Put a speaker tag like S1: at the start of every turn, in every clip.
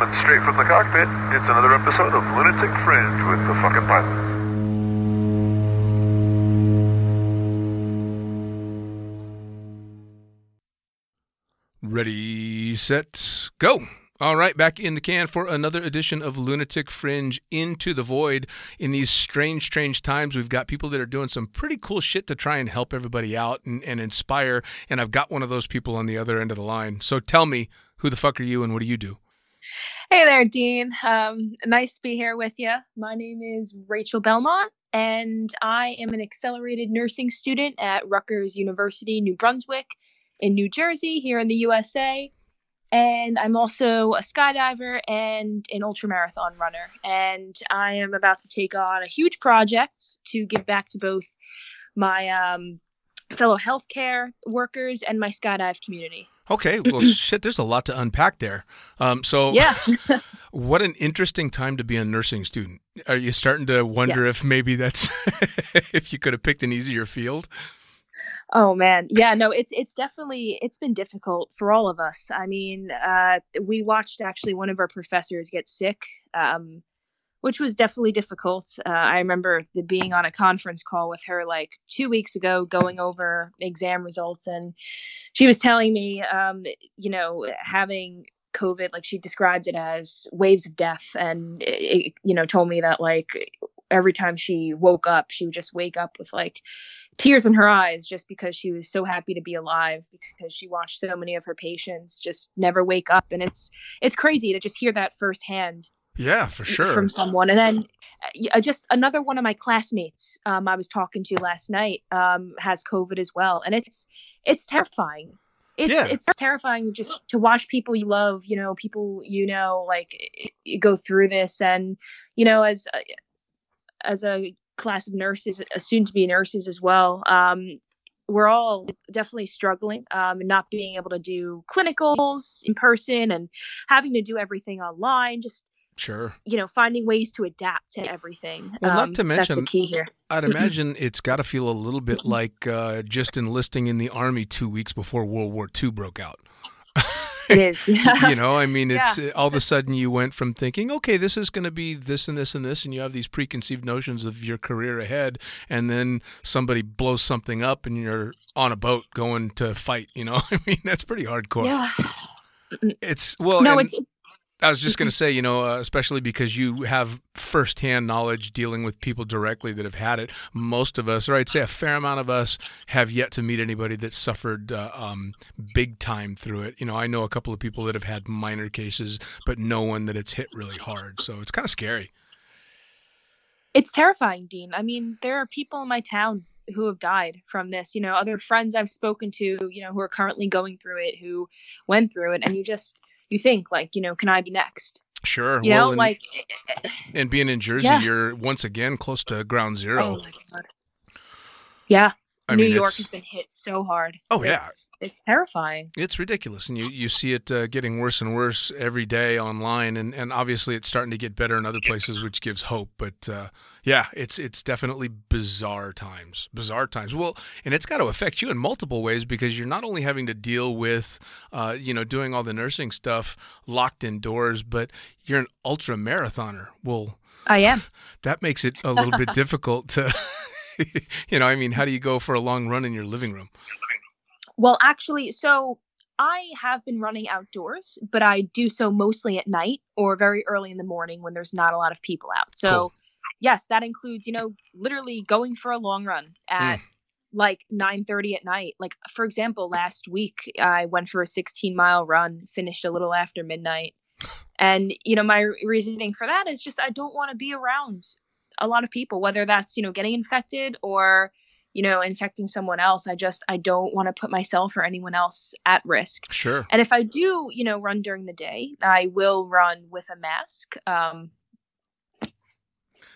S1: coming straight from the cockpit. It's another episode of Lunatic Fringe with the fucking pilot.
S2: Ready, set, go. All right, back in the can for another edition of Lunatic Fringe Into the Void. In these strange, strange times, we've got people that are doing some pretty cool shit to try and help everybody out and, and inspire. And I've got one of those people on the other end of the line. So tell me, who the fuck are you and what do you do?
S3: Hey there, Dean. Um, nice to be here with you. My name is Rachel Belmont, and I am an accelerated nursing student at Rutgers University, New Brunswick, in New Jersey, here in the USA. And I'm also a skydiver and an ultramarathon runner. And I am about to take on a huge project to give back to both my um, fellow healthcare workers and my skydive community.
S2: Okay, well, shit, there's a lot to unpack there. Um, so,
S3: Yeah.
S2: what an interesting time to be a nursing student. Are you starting to wonder
S3: Yes.
S2: if maybe that's if you could have picked an easier field?
S3: Oh man, yeah, no, it's it's definitely it's been difficult for all of us. I mean, uh, we watched actually one of our professors get sick, um, which was definitely difficult. Uh, I remember the, being on a conference call with her like two weeks ago, going over exam results, and she was telling me, um, you know, having COVID, like she described it as waves of death, and it, it, you know, told me that like every time she woke up, she would just wake up with like tears in her eyes just because she was so happy to be alive because she watched so many of her patients just never wake up and it's it's crazy to just hear that firsthand
S2: Yeah, for sure.
S3: from someone and then uh, just another one of my classmates um, i was talking to last night um, has covid as well and it's it's terrifying it's
S2: Yeah.
S3: it's terrifying just to watch people you love you know people you know like i- i- go through this and you know as a- as a class of nurses uh, soon to be nurses as well um, we're all definitely struggling um, and not being able to do clinicals in person and having to do everything online just
S2: sure.
S3: you know finding ways to adapt to everything
S2: Well, not
S3: Um,
S2: to
S3: that's the key here
S2: I'd imagine it's got to feel a little bit like uh, just enlisting in the army two weeks before World War II broke out.
S3: it is
S2: you know, I mean, it's uh, all of a sudden you went from thinking, okay, this is going to be this and this and this, and you have these preconceived notions of your career ahead, and then somebody blows something up and you're on a boat going to fight. You know, I mean, that's pretty hardcore.
S3: yeah
S2: It's well,
S3: no
S2: and
S3: it's
S2: I was just going to say, you know, uh, especially because you have firsthand knowledge dealing with people directly that have had it. Most of us, or I'd say a fair amount of us, have yet to meet anybody that suffered uh, um, big time through it. You know, I know a couple of people that have had minor cases, but no one that it's hit really hard. So it's kind of scary.
S3: it's terrifying dean i mean there are people in my town who have died from this you know other friends i've spoken to you know who are currently going through it who went through it and you just you think like you know can i be next
S2: Sure.
S3: you
S2: well,
S3: know
S2: and,
S3: like
S2: and being in Jersey,
S3: Yeah.
S2: you're once again close to ground zero.
S3: oh my god yeah
S2: I
S3: new
S2: mean,
S3: york has been hit so hard
S2: Oh, yeah.
S3: it's, it's terrifying
S2: It's ridiculous, and you, you see it uh, getting worse and worse every day online, and, and obviously it's starting to get better in other places, which gives hope. But uh, yeah, it's it's definitely bizarre times, bizarre times. Well, and it's got to affect you in multiple ways because you're not only having to deal with, uh, you know, doing all the nursing stuff locked indoors, but you're an ultra marathoner. Well,
S3: i am
S2: that makes it a little bit difficult to, you know, I mean, how do you go for a long run in your living room?
S3: Well, actually, so I have been running outdoors, but I do so mostly at night or very early in the morning when there's not a lot of people out. So,
S2: Cool.
S3: yes, that includes, you know, literally going for a long run at hmm. like 9:30 at night. Like for example, last week I went for a 16 mile run, finished a little after midnight. And, you know, my reasoning for that is just I don't want to be around a lot of people whether that's, you know, getting infected or you know, infecting someone else. I just I don't want to put myself or anyone else at risk.
S2: Sure.
S3: And if I do, you know, run during the day, I will run with a mask. Um,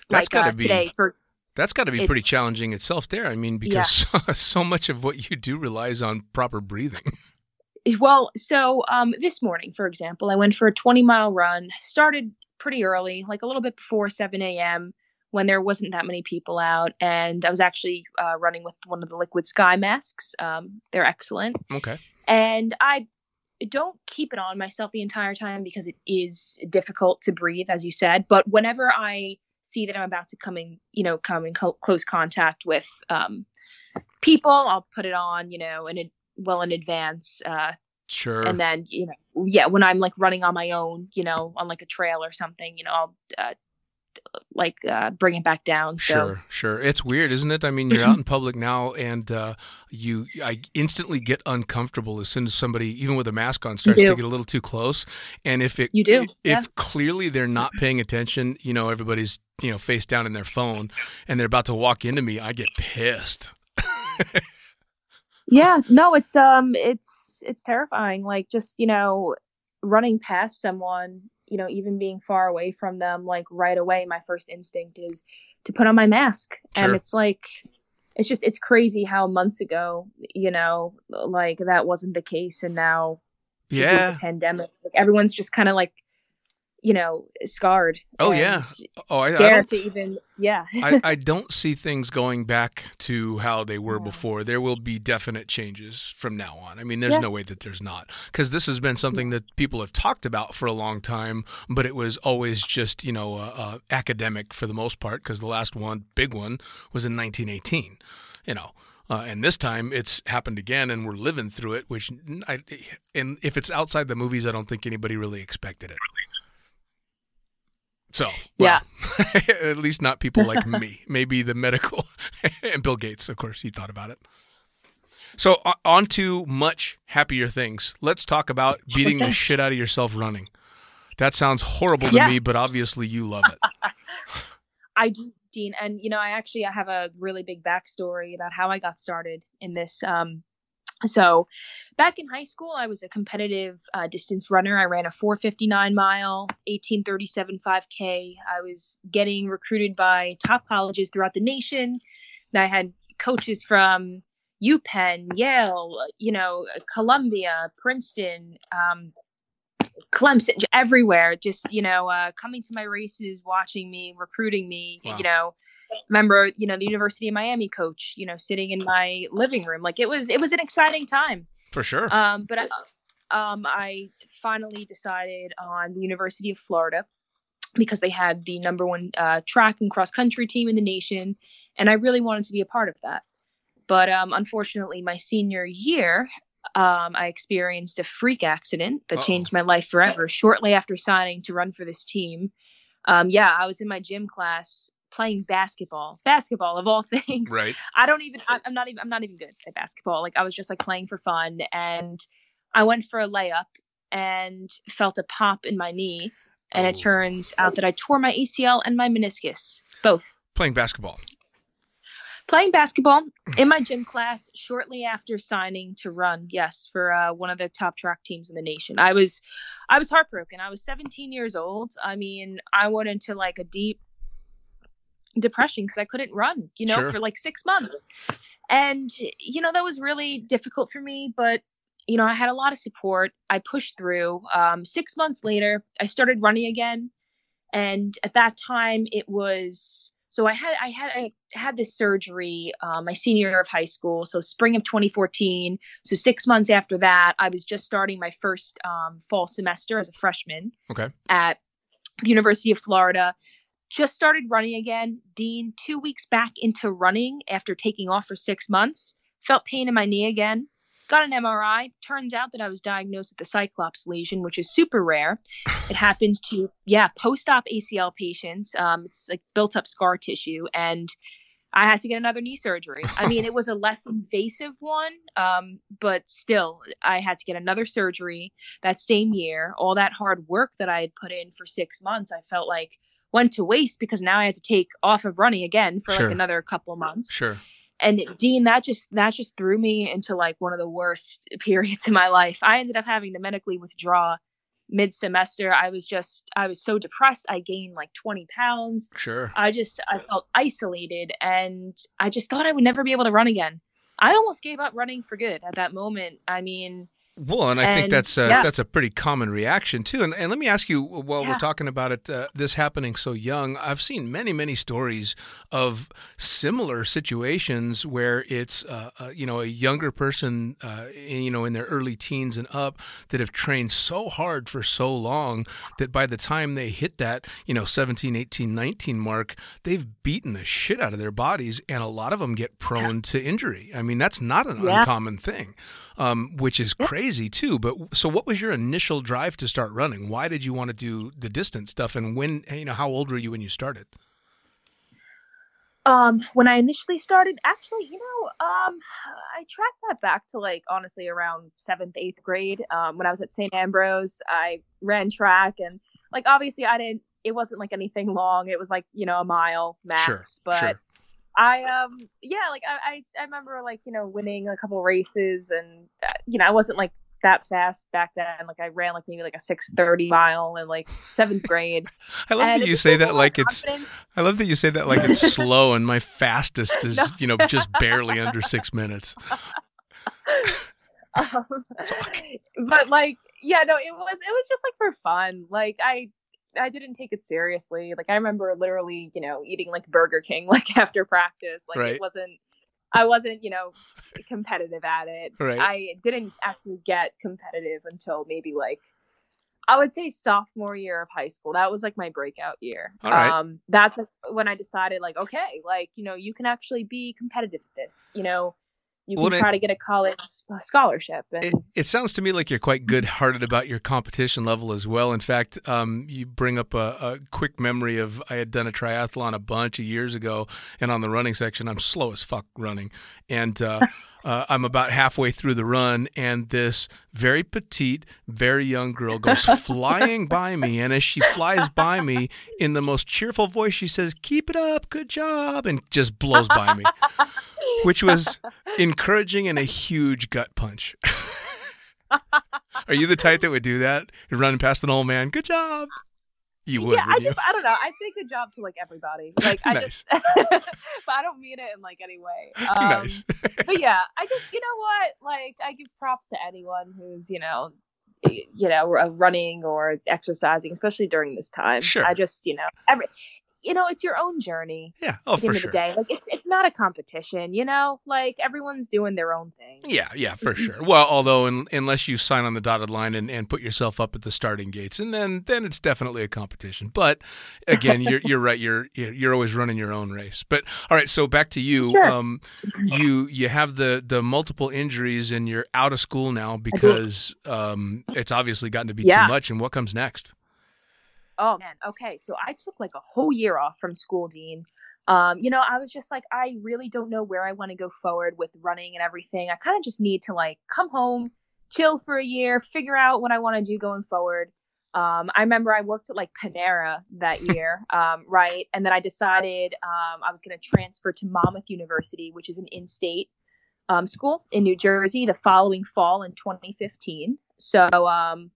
S2: That's
S3: like
S2: gotta
S3: uh,
S2: be-
S3: today for
S2: That's got to be pretty challenging itself there. I mean, because so, so much of what you do relies on proper breathing.
S3: well, so um, this morning, for example, I went for a 20 mile run. Started pretty early, like a little bit before 7 a.m. when there wasn't that many people out, and I was actually uh, running with one of the Liquid Sky masks. Um, they're excellent.
S2: Okay.
S3: and I don't keep it on myself the entire time because it is difficult to breathe, as you said. But whenever I see that I'm about to come in, you know, come in co- close contact with um, people, I'll put it on, you know, in a, well in advance. Uh,
S2: Sure.
S3: and then you know, yeah, when I'm like running on my own, you know, on like a trail or something, you know, I'll uh, like uh, bring it back down. So
S2: Sure, sure. It's weird, isn't it? I mean, you're out in public now, and uh, you, I instantly get uncomfortable as soon as somebody, even with a mask on, starts to get a little too close. And if it,
S3: You do,
S2: if
S3: yeah.
S2: clearly they're not paying attention, you know, everybody's, you know, face down in their phone, and they're about to walk into me, I get pissed.
S3: yeah no it's um it's it's terrifying like just you know running past someone you know even being far away from them like right away my first instinct is to put on my mask
S2: Sure.
S3: and it's like it's just it's crazy how months ago you know like that wasn't the case and now
S2: Yeah.
S3: the pandemic like, everyone's just kind of like you know scarred
S2: Oh, yeah. Oh, I, I don't
S3: to even yeah
S2: I, I don't see things going back to how they were
S3: No.
S2: before. There will be definite changes from now on. I mean, there's
S3: Yeah.
S2: no way that there's not. Because this has been something that people have talked about for a long time, but it was always just, you know, uh, uh, academic for the most part, because the last one, big one, was in 1918, you know. Uh, and this time it's happened again, and we're living through it. Which, I, and if it's outside the movies, I don't think anybody really expected it. So,
S3: Yeah.
S2: at least not people like me. Maybe the medical and Bill Gates, of course, he thought about it. So, on to much happier things. Let's talk about beating the shit out of yourself running. That sounds horrible to
S3: Yeah.
S2: me, but obviously you love it.
S3: I do, Dean, and you know, I actually I have a really big backstory about how I got started in this. Um, so, back in high school, I was a competitive uh, distance runner. I ran a 4:59 mile, 18:37 5K. I was getting recruited by top colleges throughout the nation. I had coaches from UPenn, Yale, you know, Columbia, Princeton. Um, Clemson, everywhere, just you know, uh, coming to my races, watching me, recruiting me.
S2: Wow.
S3: You know, remember, you know, the University of Miami coach, you know, sitting in my living room. Like it was, it was an exciting time.
S2: For sure.
S3: Um, but I, um, I finally decided on the University of Florida because they had the number one uh, track and cross country team in the nation, and I really wanted to be a part of that. But um, unfortunately, my senior year, um, I experienced a freak accident that
S2: Uh-oh.
S3: changed my life forever. Shortly after signing to run for this team, um, yeah, I was in my gym class playing basketball. Basketball of all things.
S2: right.
S3: I don't even. I, I'm not even. I'm not even good at basketball. Like I was just like playing for fun, and I went for a layup and felt a pop in my knee, and it
S2: Oh.
S3: turns out that I tore my ACL and my meniscus, both.
S2: Playing basketball.
S3: Playing basketball in my gym class shortly after signing to run, yes, for uh, one of the top track teams in the nation. I was, I was heartbroken. I was 17 years old. I mean, I went into like a deep depression because I couldn't run, you know,
S2: Sure.
S3: for like six months. And, you know, that was really difficult for me, but, you know, I had a lot of support. I pushed through. Um, six months later, I started running again. And at that time, it was so I had I had I had this surgery um, my senior year of high school, so spring of 2014. So six months after that, I was just starting my first um, fall semester as a freshman
S2: Okay.
S3: at the University of Florida. Just started running again. Dean, two weeks back into running after taking off for six months, felt pain in my knee again. Got an MRI. Turns out that I was diagnosed with the Cyclops lesion, which is super rare. It happens to, yeah, post op ACL patients. Um, it's like built up scar tissue. And I had to get another knee surgery. I mean, it was a less invasive one, um, but still, I had to get another surgery that same year. All that hard work that I had put in for six months, I felt like went to waste because now I had to take off of running again for
S2: Sure.
S3: like another couple months.
S2: Sure.
S3: And Dean, that just that just threw me into like one of the worst periods in my life. I ended up having to medically withdraw mid semester. I was just I was so depressed. I gained like 20 pounds.
S2: Sure.
S3: I just I felt isolated and I just thought I would never be able to run again. I almost gave up running for good at that moment. I mean,
S2: Well, and I think that's a,
S3: yeah.
S2: that's a pretty common reaction too. And, and let me ask you, while we're talking about it, uh, this happening so young, I've seen many many stories of similar situations where it's uh, uh, you know a younger person, uh, in, you know, in their early teens and up, that have trained so hard for so long that by the time they hit that you know 17, 18, 19 mark, they've beaten the shit out of their bodies, and a lot of them get prone to injury. I mean, that's not an
S3: Yeah.
S2: uncommon thing um, which is crazy too. But so, what was your initial drive to start running? Why did you want to do the distance stuff? And when, you know, how old were you when you started?
S3: Um, when I initially started, actually, you know, um, I tracked that back to like honestly around seventh, eighth grade. Um, when I was at St. Ambrose, I ran track and like obviously I didn't. It wasn't like anything long. It was like you know a mile max.
S2: Sure,
S3: but
S2: sure.
S3: I um yeah, like I, I I remember like you know winning a couple races and uh, you know I wasn't like that fast back then. Like I ran like maybe like a six thirty mile in like seventh grade.
S2: I love
S3: And
S2: that you say
S3: gave me a
S2: that like
S3: of
S2: it's. I love that you say that like it's slow, and my fastest is
S3: No.
S2: you know just barely under six minutes.
S3: um, but like yeah no it was it was just like for fun like i i didn't take it seriously like i remember literally you know eating like burger king like after practice like
S2: Right.
S3: it wasn't i wasn't you know competitive at it
S2: Right.
S3: i didn't actually get competitive until maybe like i would say sophomore year of high school that was like my breakout year
S2: All right.
S3: um that's when i decided like okay like you know you can actually be competitive at this you know you
S2: Well,
S3: can
S2: then-
S3: try to get a college scholarship and
S2: It, it sounds to me like you're quite good-hearted about your competition level as well. In fact, um, you bring up a, a quick memory of I had done a triathlon a bunch of years ago, and on the running section, I'm slow as fuck running, and uh, uh, I'm about halfway through the run, and this very petite, very young girl goes flying by me, and as she flies by me, in the most cheerful voice, she says, "Keep it up, good job," and just blows by me, which was encouraging and a huge gut punch. Are you the type that would do that? You're running past an old man. Good job. You would,
S3: yeah, I just I don't know. I say good job to like everybody. Like I
S2: Nice.
S3: just, but I don't mean it in like any way. Um,
S2: nice.
S3: but yeah, I just you know what? Like I give props to anyone who's you know, you know, running or exercising, especially during this time.
S2: Sure.
S3: I just you know every. You know, it's your own journey.
S2: Yeah. Oh,
S3: At the
S2: for
S3: end
S2: sure.
S3: the day, like it's it's not a competition. You know, like everyone's doing their own thing.
S2: Yeah, yeah, for sure. Well, although un unless you sign on the dotted line and, and put yourself up at the starting gates, and then then it's definitely a competition. But again, you're you're right. You're you're you're always running your own race. But all right, so back to you.
S3: Sure.
S2: Um, you you have the the multiple injuries, and you're out of school now because um, it's obviously gotten to be
S3: Yeah.
S2: too much. And what comes next?
S3: Oh man. Okay. So I took like a whole year off from school, Dean. Um, you know, I was just like, I really don't know where I want to go forward with running and everything. I kind of just need to like come home, chill for a year, figure out what I want to do going forward. Um, I remember I worked at like Panera that year, um, right? And then I decided um, I was going to transfer to Monmouth University, which is an in-state um, school in New Jersey, the following fall in 2015. So, um,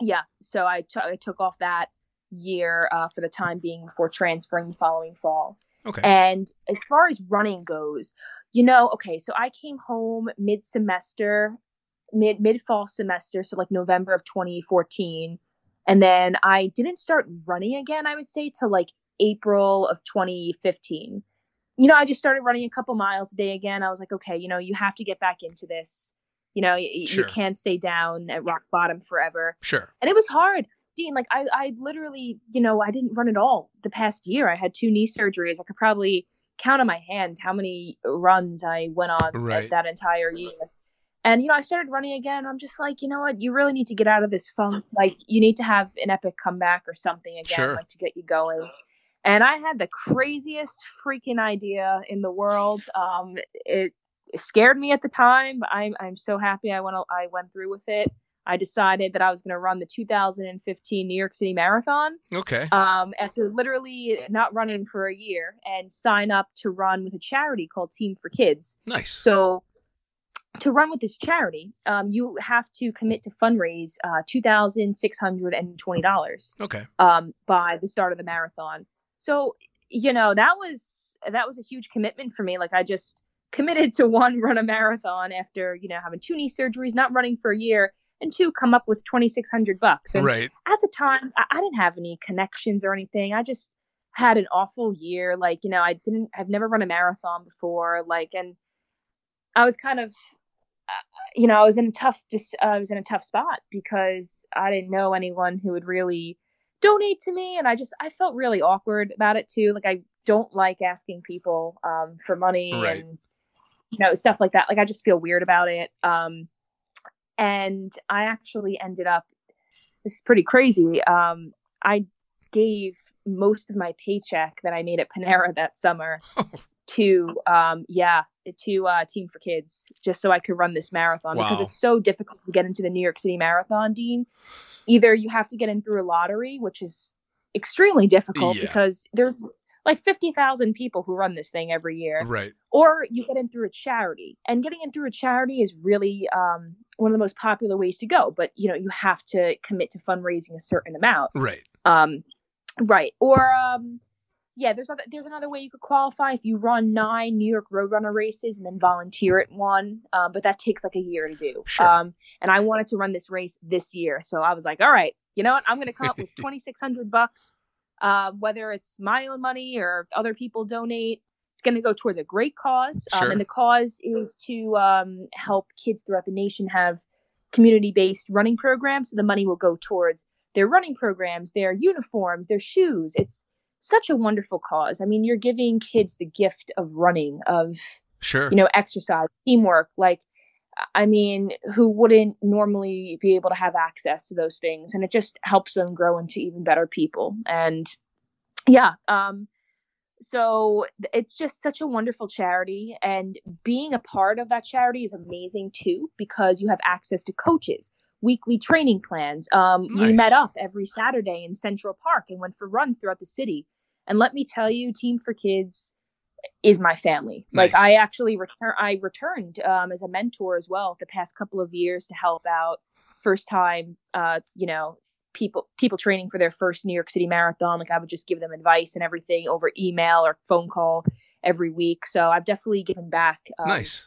S3: yeah, so I took I took off that year uh, for the time being before transferring the following fall.
S2: Okay.
S3: And as far as running goes, you know, okay, so I came home mid semester, mid mid fall semester, so like November of 2014, and then I didn't start running again. I would say till like April of 2015. You know, I just started running a couple miles a day again. I was like, okay, you know, you have to get back into this. You know, y-
S2: Sure.
S3: you can't stay down at rock bottom forever
S2: Sure.
S3: and it was hard dean like i i literally you know i didn't run at all the past year. I had two knee surgeries. I could probably count on my hand how many runs i went on
S2: Right.
S3: that entire year. And you know i started running again. I'm just like you know what? You really need to get out of this funk. Like you need to have an epic comeback or something again
S2: Sure.
S3: like to get you going. And i had the craziest freaking idea in the world. Um it, it scared me at the time but i'm i'm so happy i went i went through with it I decided that I was going to run the 2015 New York City Marathon
S2: Okay.
S3: um, after literally not running for a year and sign up to run with a charity called Team for Kids.
S2: Nice.
S3: So, to run with this charity, um, you have to commit to fundraise uh, $2,620
S2: Okay.
S3: um, by the start of the marathon. So, you know, that was that was a huge commitment for me. Like I just committed to one run a marathon after you know having two knee surgeries, not running for a year, and two come up with twenty six hundred bucks. And
S2: right.
S3: At the time, I, I didn't have any connections or anything. I just had an awful year. Like you know, I didn't. I've never run a marathon before. Like and I was kind of you know, I was in a tough, dis- uh, I was in a tough spot because I didn't know anyone who would really donate to me, and I just I felt really awkward about it too. Like I don't like asking people um, for money
S2: right.
S3: and you know stuff like that. Like I just feel weird about it. Um, and I actually ended up. This is pretty crazy. Um, I gave most of my paycheck that I made at Panera that summer to um, yeah to uh, Team for Kids just so I could run this marathon
S2: wow.
S3: because it's so difficult to get into the New York City Marathon, Dean. Either you have to get in through a lottery, which is extremely difficult
S2: yeah.
S3: because there's like 50,000 people who run this thing every year.
S2: Right.
S3: Or you get in through a charity. And getting in through a charity is really um, one of the most popular ways to go, but you know, you have to commit to fundraising a certain amount.
S2: Right.
S3: Um, right. Or um, yeah, there's other, there's another way you could qualify if you run nine New York Roadrunner races and then volunteer at one, um, but that takes like a year to do.
S2: Sure.
S3: Um, and I wanted to run this race this year, so I was like, all right, you know what? I'm going to come up with 2,600 bucks, uh, whether it's my own money or other people donate. It's going to go towards a great cause, um,
S2: Sure.
S3: and the cause is to um, help kids throughout the nation have community-based running programs. So the money will go towards their running programs, their uniforms, their shoes. It's such a wonderful cause. I mean, you're giving kids the gift of running, of
S2: Sure.
S3: you know, exercise, teamwork. Like, I mean, who wouldn't normally be able to have access to those things? And it just helps them grow into even better people. And yeah, um, so it's just such a wonderful charity, and being a part of that charity is amazing too because you have access to coaches weekly training plans. Um,
S2: Nice.
S3: We met up every Saturday in Central Park and went for runs throughout the city. And let me tell you, Team for Kids is my family. Like I actually return, I returned um, as a mentor as well the past couple of years to help out first time, uh, you know, people people training for their first New York City marathon. Like I would just give them advice and everything over email or phone call every week. So I've definitely given back. Um,
S2: nice.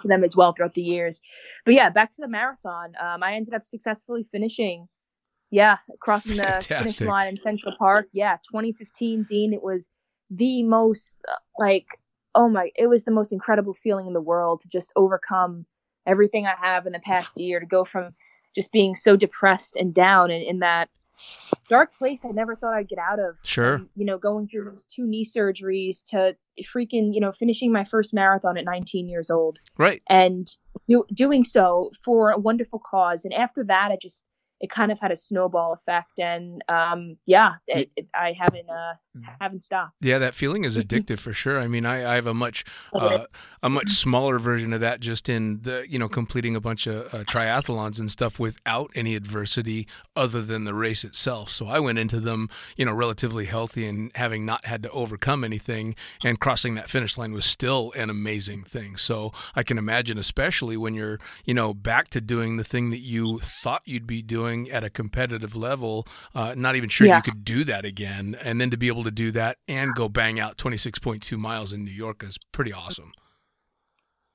S3: to them as well throughout the years. But yeah, back to the marathon. Um, I ended up successfully finishing, yeah, crossing the finish line in Central Park. Yeah, 2015, Dean. It was the most uh, like, oh my, it was the most incredible feeling in the world to just overcome everything I have in the past year to go from just being so depressed and down and in that dark place I never thought I'd get out of.
S2: Sure.
S3: And, you know, going through those two knee surgeries to freaking, you know, finishing my first marathon at 19 years old
S2: Right.
S3: and do, doing so for a wonderful cause. And after that, I just it kind of had a snowball effect, and um, yeah, it, it, I haven't uh, haven't stopped.
S2: Yeah, that feeling is addictive for sure. I mean, I, I have a much uh, a much smaller version of that, just in the you know completing a bunch of uh, triathlons and stuff without any adversity other than the race itself. So I went into them you know relatively healthy and having not had to overcome anything, and crossing that finish line was still an amazing thing. So I can imagine, especially when you're you know back to doing the thing that you thought you'd be doing at a competitive level, uh, not even sure
S3: Yeah.
S2: you could do that again, and then to be able to do that and go bang out 26.2 miles in New York is pretty awesome.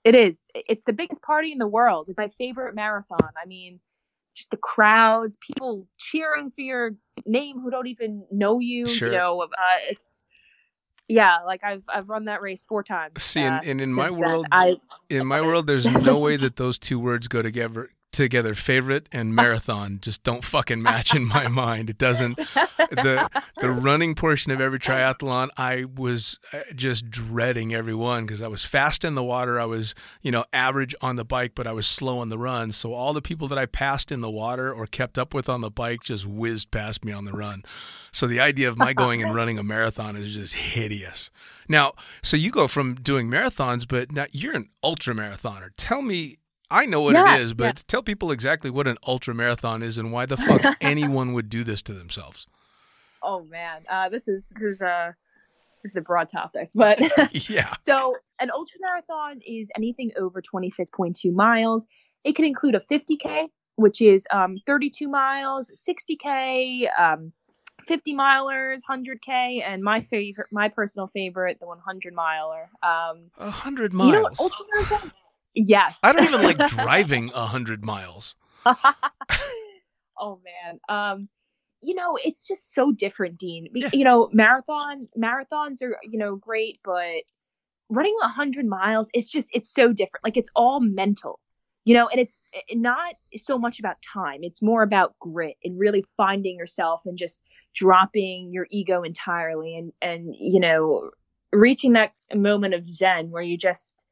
S3: It is. It's the biggest party in the world. It's my favorite marathon. I mean, just the crowds, people cheering for your name who don't even know you.
S2: Sure.
S3: You know, uh, it's yeah. Like I've I've run that race four times.
S2: See, and-
S3: uh,
S2: and in my world,
S3: I
S2: In my world, there's no way that those two words go together. Together, favorite and marathon just don't fucking match in my mind. It doesn't. the The running portion of every triathlon, I was uh, just dreading every one because I was fast in the water. I was, you know, average on the bike, but I was slow on the run. So all the people that I passed in the water or kept up with on the bike just whizzed past me on the run. So the idea of my going and running a marathon is just hideous. Now, so you go from doing marathons, but now you're an ultra marathoner. Tell me, I know what
S3: Yeah,
S2: it is, but
S3: yeah.
S2: tell people exactly what an ultra marathon is and why the fuck anyone would do this to themselves.
S3: oh man, uh, this is this is a this is a broad topic, but
S2: yeah.
S3: So, an ultra marathon is anything over 26.2 miles. It can include a 50K, which is um, 32 miles, 60K, um, 50 milers, 100k, and my favorite, my personal favorite, the 100 miler. Um,
S2: A hundred miles.
S3: you know what ultramarathon? Yes.
S2: I don't even like driving a hundred miles.
S3: oh man. Um, you know, it's just so different, Dean.
S2: Yeah.
S3: You know, marathon marathons are you know great, but running a 100 miles it's just it's so different. Like it's all mental. You know, and it's eh, not so much about time. It's more about grit and really finding yourself and just dropping your ego entirely and and you know, reaching that moment of zen where you just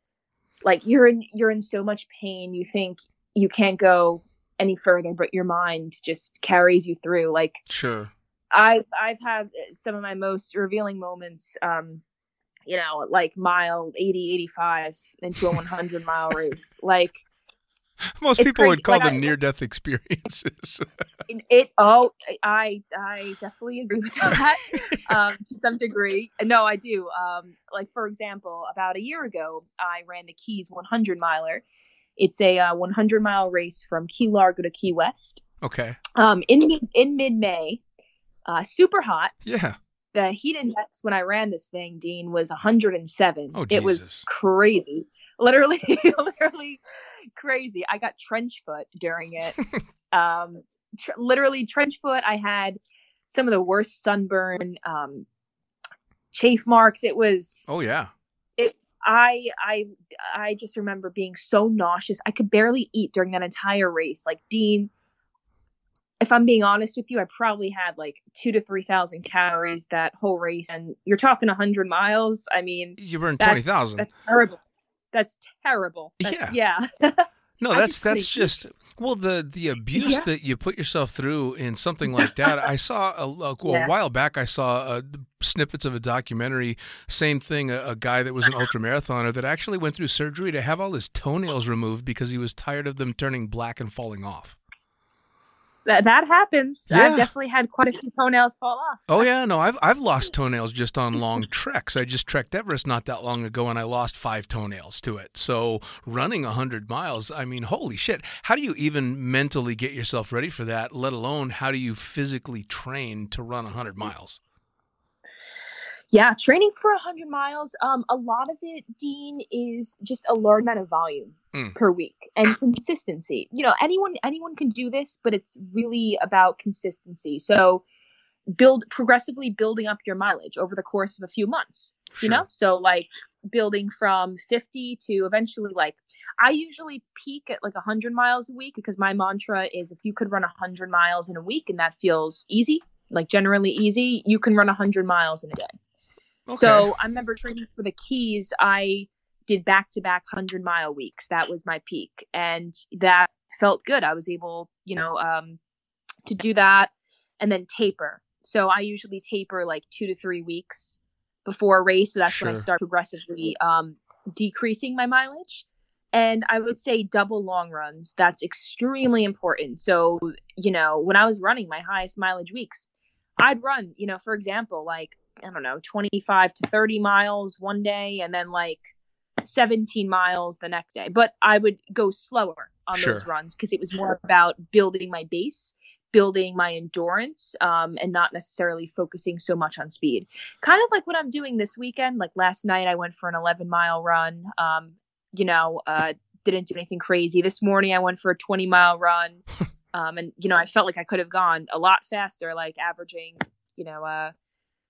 S3: like you're in you're in so much pain you think you can't go any further but your mind just carries you through like
S2: Sure.
S3: i've i've had some of my most revealing moments um you know like mile 80 85 into a 100 mile race like
S2: Most
S3: It's
S2: people would call
S3: Like,
S2: them
S3: I-
S2: near death experiences.
S3: it, it oh i i definitely agree with that um to some degree. No i do. Um like for example about a year ago i ran the keys 100 miler. It's a uh, 100 mile race from key largo to key west.
S2: Okay.
S3: um in mid- in mid may uh super hot.
S2: Yeah.
S3: the heat index when i ran this thing dean was 107
S2: Oh,
S3: it was crazy literally literally crazy i got trench foot during it um tr- literally trench foot i had some of the worst sunburn um chafe marks it was
S2: Oh yeah. It.
S3: I I I just remember being so nauseous. I could barely eat during that entire race. Like Dean, if I'm being honest with you, I probably had like two to three thousand calories that whole race, and you're talking hundred miles. I mean,
S2: You burned twenty thousand.
S3: That's terrible. That's terrible. That's, yeah.
S2: No,
S3: I
S2: that's
S3: just
S2: that's just well the the abuse
S3: Yeah.
S2: that you put yourself through in something like that. I saw a, a, well,
S3: Yeah.
S2: a while back. I saw uh, snippets of a documentary. Same thing. A, a guy that was an ultramarathoner that actually went through surgery to have all his toenails removed because he was tired of them turning black and falling off.
S3: That that happens.
S2: Yeah.
S3: I've definitely had quite a few toenails fall off.
S2: Oh yeah, no, I've I've lost toenails just on long treks. I just trekked Everest not that long ago, and I lost five toenails to it. So running hundred miles, I mean, holy shit! How do you even mentally get yourself ready for that? Let alone how do you physically train to run hundred miles?
S3: Yeah, training for 100 miles, um, a lot of it, Dean, is just a large amount of volume
S2: Mm.
S3: per week and consistency. You know, anyone anyone can do this, but it's really about consistency. So build progressively building up your mileage over the course of a few months. You know, so like building from 50 to eventually like I usually peak at like 100 miles a week because my mantra is if you could run 100 miles in a week and that feels easy, like generally easy, you can run 100 miles in a day.
S2: Okay.
S3: So I remember training for the keys. I did back to back hundred mile weeks. That was my peak, and that felt good. I was able, you know, um, to do that, and then taper. So I usually taper like two to three weeks before a race. So that's when I start progressively um, decreasing my mileage. And I would say double long runs. That's extremely important. So you know, when I was running my highest mileage weeks, I'd run, you know, for example, like I don't know, 25 to 30 miles one day and then like 17 miles the next day. But I would go slower on those runs because it was more about building my base, building my endurance, um, and not necessarily focusing so much on speed. Kind of like what I'm doing this weekend. Like last night, I went for an 11 mile run. Um, you know, uh, didn't do anything crazy. This morning, I went for a 20 mile run. Um, and you know, I felt like I could have gone a lot faster, like averaging, you know, uh,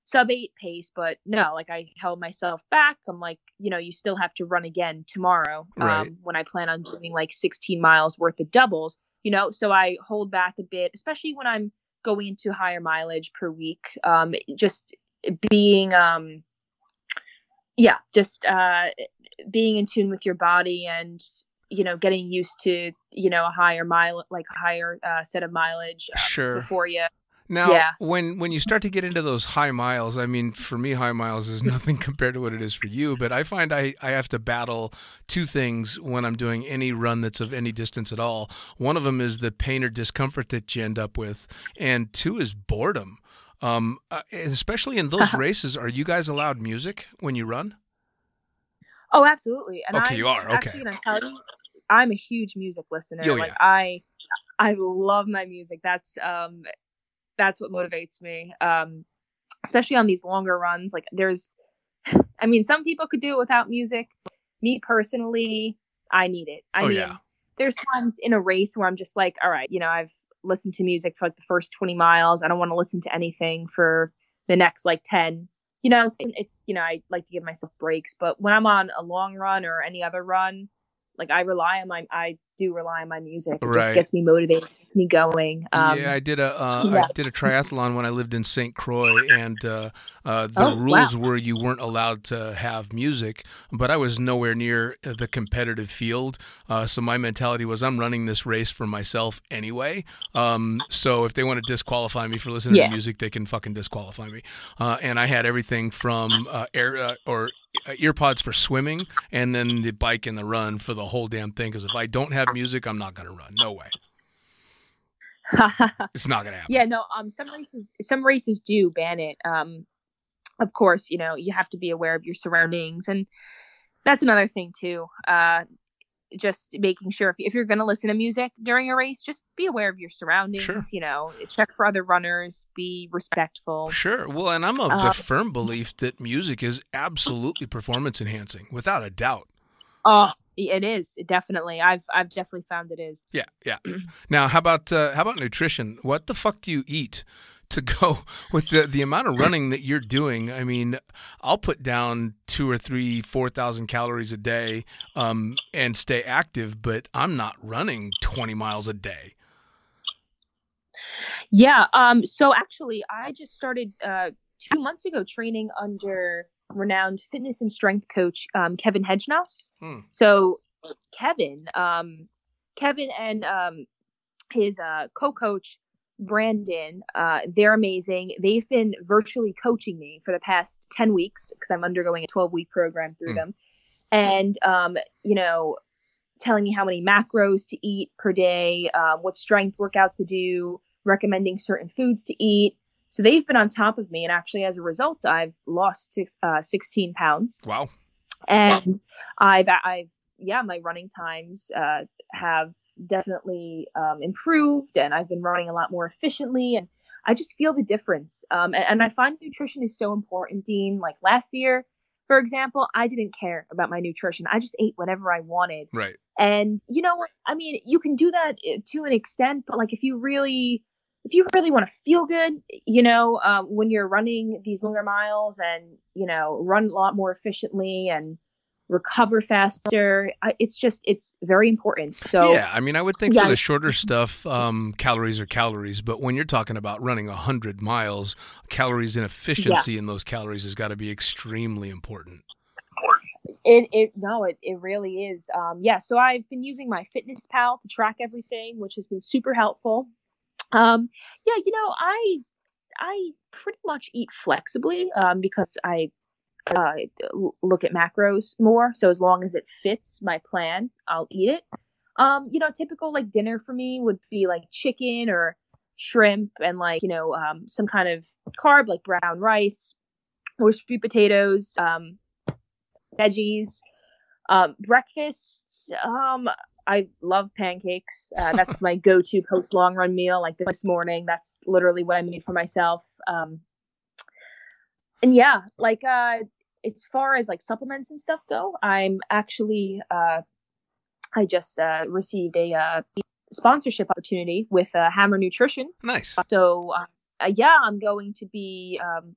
S3: sub eight pace, but no, like I held myself back. I'm like, you know, you still have to run again tomorrow
S2: Right.
S3: um, when I plan on doing like 16 miles worth of doubles, you know, so I hold back a bit, especially when I'm going into higher mileage per week. Um, just being, um, yeah, just uh, being in tune with your body and you know getting used to you know a higher mile like a higher uh, set of mileage uh,
S2: Sure.
S3: before you
S2: Now,
S3: Yeah.
S2: when when you start to get into those high miles, I mean, for me, high miles is nothing compared to what it is for you. But I find I, I have to battle two things when I'm doing any run that's of any distance at all. One of them is the pain or discomfort that you end up with, and two is boredom. Um, uh, especially in those races, are you guys allowed music when you run?
S3: oh absolutely and
S2: Okay,
S3: I'm
S2: you are, okay.
S3: actually gonna tell you i'm a huge music listener
S2: Oh,
S3: like i i love my music that's um that's what motivates me. Um, especially on these longer runs. Like there's, I mean, some people could do it without music. Me personally, I need it. I
S2: oh
S3: mean,
S2: yeah.
S3: there's times in a race where I'm just like, all right, you know, I've listened to music for like the first 20 miles. I don't want to listen to anything for the next like 10. You know, it's, you know, I like to give myself breaks, but when I'm on a long run or any other run, like I rely on my I do rely on my music. It
S2: Right.
S3: just gets me motivated, gets me going. Um,
S2: yeah, I did a uh,
S3: yeah.
S2: I did a triathlon when I lived in St. Croix, and uh, uh, the
S3: Oh, wow.
S2: rules were you weren't allowed to have music. But I was nowhere near the competitive field, uh, so my mentality was I'm running this race for myself anyway. Um, so if they want to disqualify me for listening
S3: Yeah.
S2: to music, they can fucking disqualify me. Uh, and I had everything from uh, air uh, or earpods for swimming, and then the bike and the run for the whole damn thing. Because if I don't have music, I'm not gonna run. No way. It's not gonna happen.
S3: yeah, no. Um, some races, some races do ban it. Um, of course, you know you have to be aware of your surroundings, and that's another thing too. Uh, just making sure if, if you're going to listen to music during a race, just be aware of your surroundings.
S2: Sure.
S3: You know, check for other runners, be respectful.
S2: Sure. Well, and I'm of the
S3: Um,
S2: firm belief that music is absolutely performance enhancing, without a doubt.
S3: Oh, it is definitely. I've I've definitely found it is.
S2: Yeah, yeah. Now, how about uh, how about nutrition? What the fuck do you eat to go with the the amount of running that you're doing? I mean, I'll put down two or three, four thousand calories a day, um, and stay active, but I'm not running twenty miles a day.
S3: Yeah. Um. So actually, I just started uh two months ago training under renowned fitness and strength coach um, Kevin Hedgenos.
S2: Hmm.
S3: So Kevin, um, Kevin and um, his uh, co-coach Brandon, uh, they're amazing. They've been virtually coaching me for the past ten weeks because I'm undergoing a 12 week program through
S2: Hmm.
S3: them, and um, you know, telling me how many macros to eat per day, uh, what strength workouts to do, recommending certain foods to eat. So they've been on top of me, and actually, as a result, I've lost six, uh, 16 pounds
S2: Wow.
S3: and I've I've yeah my running times uh, have definitely um, improved and I've been running a lot more efficiently and I just feel the difference um, and, and I find nutrition is so important Dean like last year for example I didn't care about my nutrition I just ate whatever I wanted
S2: Right.
S3: and you know what? I mean, you can do that uh, to an extent, but like if you really, if you really want to feel good, you know, um, when you're running these longer miles and you know run a lot more efficiently and recover faster, it's just it's very important. So
S2: yeah, I mean, I would think
S3: Yeah.
S2: for the shorter stuff, um, calories are calories. But when you're talking about running hundred miles, calories and efficiency in those calories has got to be extremely important.
S3: It it no, it, it really is. Um yeah, so I've been using my fitness pal to track everything, which has been super helpful. Um yeah, you know, I I pretty much eat flexibly um because I uh look at macros more, so as long as it fits my plan, I'll eat it. Um you know, typical like dinner for me would be like chicken or shrimp and like, you know, um some kind of carb like brown rice or sweet potatoes. Um veggies. Um, breakfast, um, I love pancakes. Uh, that's my go-to post long run meal. Like this morning, that's literally what I made for myself. Um, and yeah, like uh, as far as like supplements and stuff go, I'm actually uh, I just uh, received a uh, sponsorship opportunity with uh, Hammer Nutrition.
S2: Nice.
S3: So uh, uh, yeah, I'm going to be um,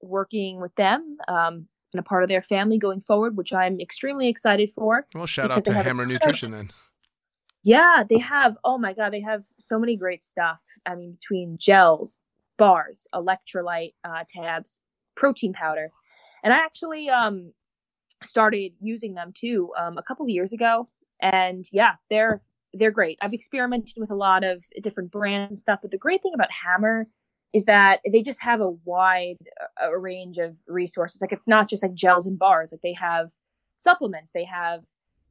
S3: working with them um, and a part of their family going forward, which I'm extremely excited for.
S2: Well, shout out to
S3: they have a
S2: Hammer Nutrition then.
S3: Yeah, they have. Oh my god, they have so many great stuff. I mean, between gels, bars, electrolyte uh, tabs, protein powder, and I actually um started using them too um, a couple of years ago. And yeah, they're they're great. I've experimented with a lot of different brands and stuff, but the great thing about Hammer is that they just have a wide uh, a range of resources. Like it's not just like gels and bars. Like they have supplements. They have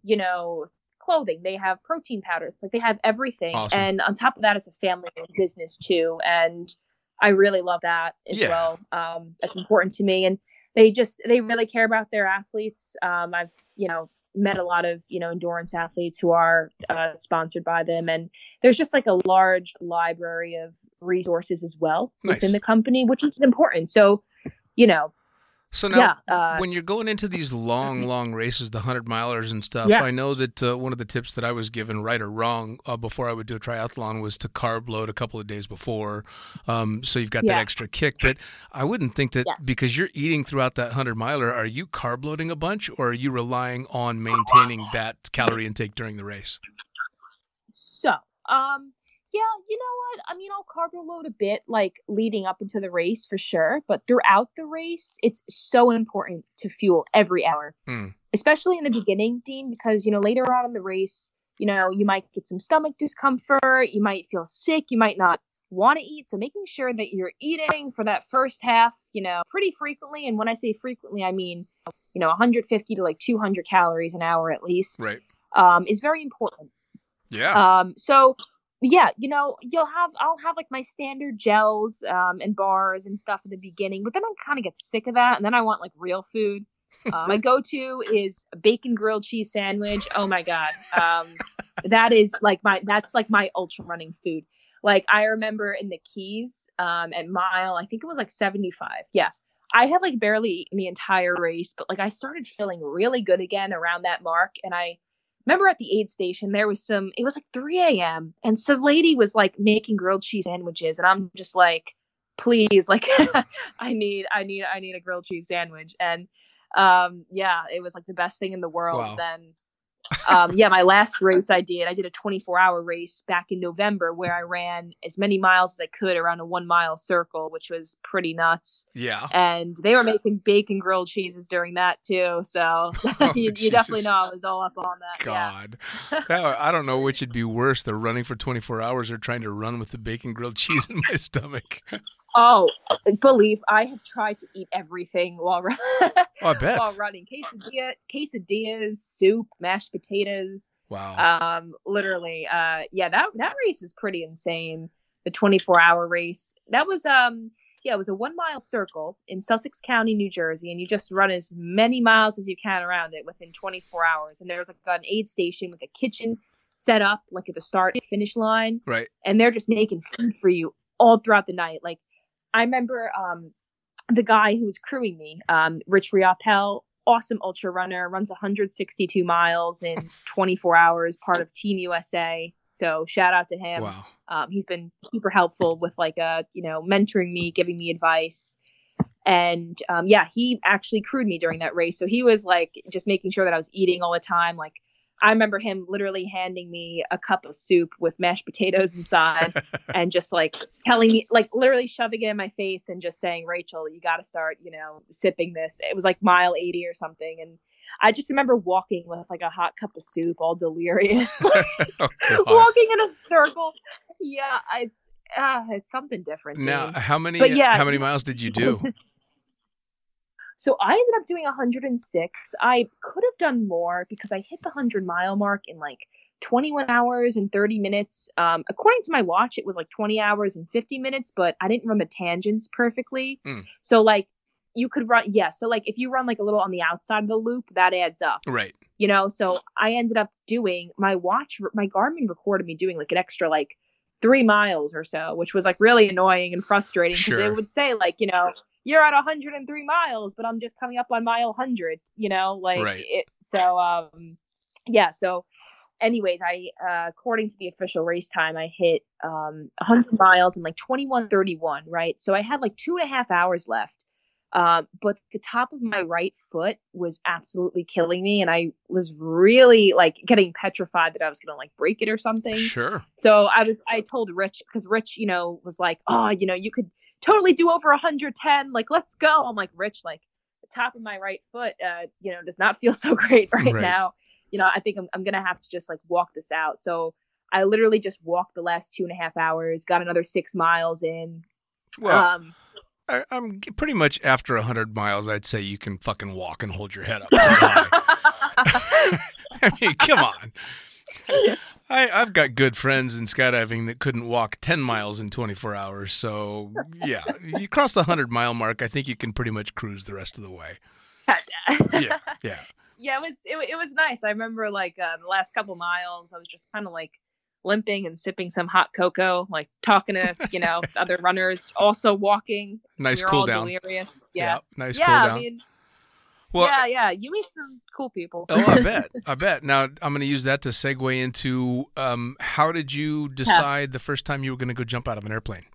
S3: you know clothing. They have protein powders. Like they have everything.
S2: Awesome.
S3: And on top of that, it's a family business too. And I really love that as
S2: Yeah.
S3: well. Um, that's important to me. And they just they really care about their athletes. Um, I've you know met a lot of you know endurance athletes who are uh, sponsored by them, and there's just like a large library of resources as well
S2: Nice.
S3: within the company, which is important. So, you know,
S2: So now,
S3: yeah, uh,
S2: when you're going into these long, long races, the hundred milers and stuff,
S3: Yeah.
S2: I know that uh, one of the tips that I was given, right or wrong, uh, before I would do a triathlon was to carb load a couple of days before, um, so you've got that extra kick. But I wouldn't think that
S3: Yes.
S2: because you're eating throughout that hundred miler, are you carb loading a bunch, or are you relying on maintaining that calorie intake during the race?
S3: So, um, yeah, you know what? I mean, I'll carbo load a bit, like leading up into the race for sure. But throughout the race, it's so important to fuel every hour,
S2: Mm.
S3: especially in the beginning, Dean, because you know later on in the race, you know you might get some stomach discomfort, you might feel sick, you might not want to eat. So making sure that you're eating for that first half, you know, pretty frequently. And when I say frequently, I mean, you know, 150 to like 200 calories an hour at least,
S2: Right.
S3: um, is very important.
S2: Yeah.
S3: Um, so yeah, you know, you'll have I'll have like my standard gels um, and bars and stuff at the beginning, but then I kind of get sick of that, and then I want like real food. Uh, my go-to is a bacon grilled cheese sandwich. Oh my god, um, that is like my that's like my ultra running food. Like I remember in the Keys um, at mile, I think it was like seventy five. Yeah, I had like barely eaten the entire race, but like I started feeling really good again around that mark, and I remember at the aid station there was some it was like 3 a.m and some lady was like making grilled cheese sandwiches and i'm just like please like i need i need i need a grilled cheese sandwich and um yeah it was like the best thing in the world
S2: Wow.
S3: then um yeah my last race i did i did a 24 hour race back in november where i ran as many miles as i could around a one mile circle which was pretty nuts
S2: yeah.
S3: and they were making bacon grilled cheeses during that too so
S2: Oh,
S3: you, you definitely know i was all up on that
S2: God, That- I don't know which would be worse: the running for 24 hours or trying to run with the bacon grilled cheese in my stomach.
S3: Oh, believe I have tried to eat everything while run-
S2: Oh, I bet.
S3: while running. Quesadilla, quesadillas, soup, mashed potatoes.
S2: Wow.
S3: Um, literally, uh, yeah, that that race was pretty insane. The 24 hour race. That was um, yeah, it was a one mile circle in Sussex County, New Jersey, and you just run as many miles as you can around it within 24 hours. And there's like an aid station with a kitchen set up like at the start finish line
S2: right.
S3: and they're just making food for you all throughout the night. Like I remember um the guy who was crewing me, um, Rich Riopel, awesome ultra runner, runs 162 miles in 24 hours, part of Team USA. So shout out to him.
S2: Wow.
S3: Um, he's been super helpful with like a you know, mentoring me, giving me advice. And um, yeah, he actually crewed me during that race. So he was like just making sure that I was eating all the time. Like I remember him literally handing me a cup of soup with mashed potatoes inside and just like telling me, like literally shoving it in my face and just saying, Rachel, you got to start, you know, sipping this. It was like mile 80 or something. And I just remember walking with like a hot cup of soup, all delirious, like,
S2: Oh,
S3: walking in a circle. Yeah, it's uh, it's something different.
S2: Now,
S3: dude.
S2: how many
S3: But yeah.
S2: how many miles did you do?
S3: So I ended up doing 106. I could have done more because I hit the 100 mile mark in like 21 hours and 30 minutes. Um, according to my watch, it was like 20 hours and 50 minutes, but I didn't run the tangents perfectly.
S2: Mm.
S3: So like you could run, yeah. So like if you run like a little on the outside of the loop, that adds up,
S2: right.
S3: you know. So I ended up doing my watch, my Garmin recorded me doing like an extra like three miles or so, which was like really annoying and frustrating because
S2: Sure.
S3: it would say like you know you're at 103 miles, but I'm just coming up on mile 100, you know, like
S2: Right.
S3: it. So um, yeah. So anyways, I uh, according to the official race time, I hit um 100 miles in like 21:31, right? So I had like two and a half hours left. Um, but the top of my right foot was absolutely killing me, and I was really like getting petrified that I was gonna like break it or something.
S2: Sure.
S3: So I was, I told Rich because Rich, you know, was like, oh, you know, you could totally do over 110. Like, let's go. I'm like, Rich, like the top of my right foot, uh, you know, does not feel so great right,
S2: Right.
S3: now. You know, I think I'm, I'm gonna have to just like walk this out. So I literally just walked the last two and a half hours, got another six miles in.
S2: Well,
S3: um,
S2: I, I'm pretty much after 100 miles, I'd say you can fucking walk and hold your head up. I mean, come on. I, I've got good friends in skydiving that couldn't walk 10 miles in 24 hours. So, yeah, you cross the 100 mile mark, I think you can pretty much cruise the rest of the way. Yeah, yeah.
S3: yeah, it was it, it was nice. I remember like uh, the last couple miles, I was just kind of like limping and sipping some hot cocoa, like talking to you know other runners, also walking.
S2: Nice
S3: we
S2: cool down.
S3: delirious. Yeah,
S2: nice
S3: yeah.
S2: cool
S3: I
S2: down.
S3: mean,
S2: well,
S3: yeah, yeah. You meet some cool people.
S2: oh, I bet. I bet. Now I'm going to use that to segue into um, how did you decide the first time you were going to go jump out of an airplane?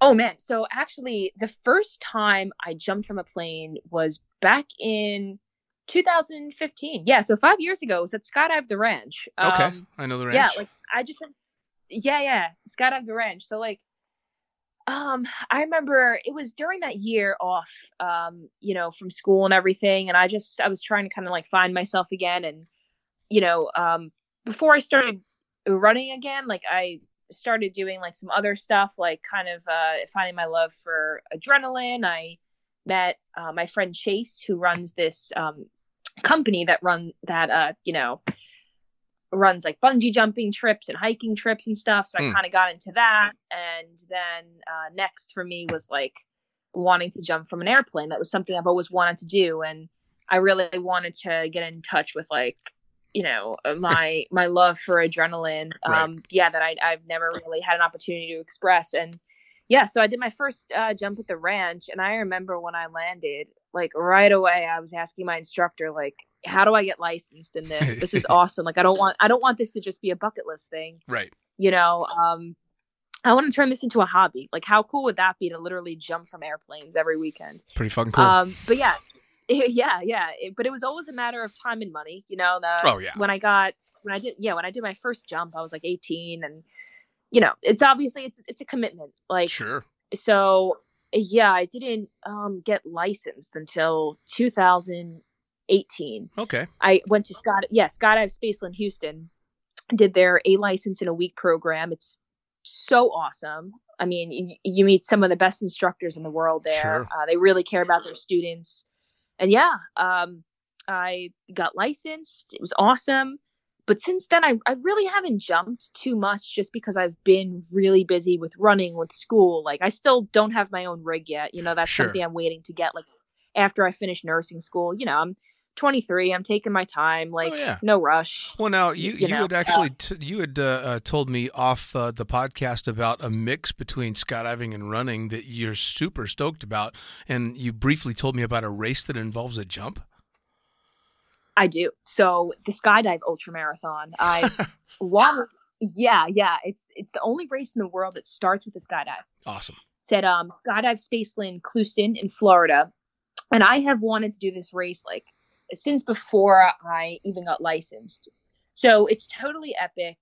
S3: Oh man, so actually the first time I jumped from a plane was back in 2015. Yeah, so 5 years ago it was at Skydive the Ranch.
S2: Okay,
S3: Um,
S2: I know the ranch.
S3: yeah, like I just yeah, yeah, Skydive the Ranch. So like um I remember it was during that year off um you know from school and everything and I just I was trying to kind of like find myself again and you know um before I started running again like I started doing like some other stuff like kind of uh finding my love for adrenaline i met uh, my friend chase who runs this um company that run that uh you know runs like bungee jumping trips and hiking trips and stuff. So i
S2: Mm.
S3: kind of got into that. And then uh next for me was like wanting to jump from an airplane. That was something i've always wanted to do. And i really wanted to get in touch with like you know uh, my my love for adrenaline
S2: Right.
S3: um yeah that I, i've never really had an opportunity to express. And yeah so i did my first uh, jump at the ranch. And i remember when i landed like right away i was asking my instructor like how do i get licensed in this this is awesome like i don't want i don't want this to just be a bucket list thing
S2: Right.
S3: you know um i want to turn this into a hobby like how cool would that be to literally jump from airplanes every weekend
S2: Pretty fucking cool.
S3: um, but yeah, yeah, yeah. It- but it was always a matter of time and money. You know, the,
S2: Oh, yeah.
S3: When I got when I did yeah when I did my first jump, I was like 18, and you know, it's obviously it's it's a commitment. Like
S2: sure.
S3: so, yeah, I didn't um get licensed until 2018.
S2: Okay.
S3: I went to Scott yeah Skydive Spaceland Houston, did their a license in a week program. It's so awesome. I mean, you, you meet some of the best instructors in the world there.
S2: Sure.
S3: Uh, they really care about their students, and yeah, um, I got licensed. It was awesome. But since then, I, I really haven't jumped too much just because I've been really busy with running, with school. Like, I still don't have my own rig yet. You know, that's
S2: Sure.
S3: something I'm waiting to get. Like, after I finish nursing school, you know, I'm 23. I'm taking my time. Like,
S2: Oh, yeah.
S3: no rush.
S2: Well, now you
S3: you
S2: you,
S3: know,
S2: had actually t- you had uh, uh, told me off uh, the podcast about a mix between skydiving and running that you're super stoked about, and you briefly told me about a race that involves a jump.
S3: I do. So the skydive ultra marathon. I want. Yeah, yeah. It's it's the only race in the world that starts with a skydive.
S2: Awesome.
S3: It's at um, Skydive Spaceland, Clewiston in Florida, and I have wanted to do this race like since before I even got licensed. So it's totally epic.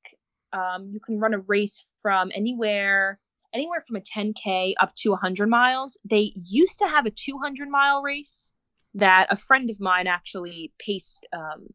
S3: Um, you can run a race from anywhere anywhere from a 10k up to 100 miles. They used to have a 200 mile race that a friend of mine actually paced um,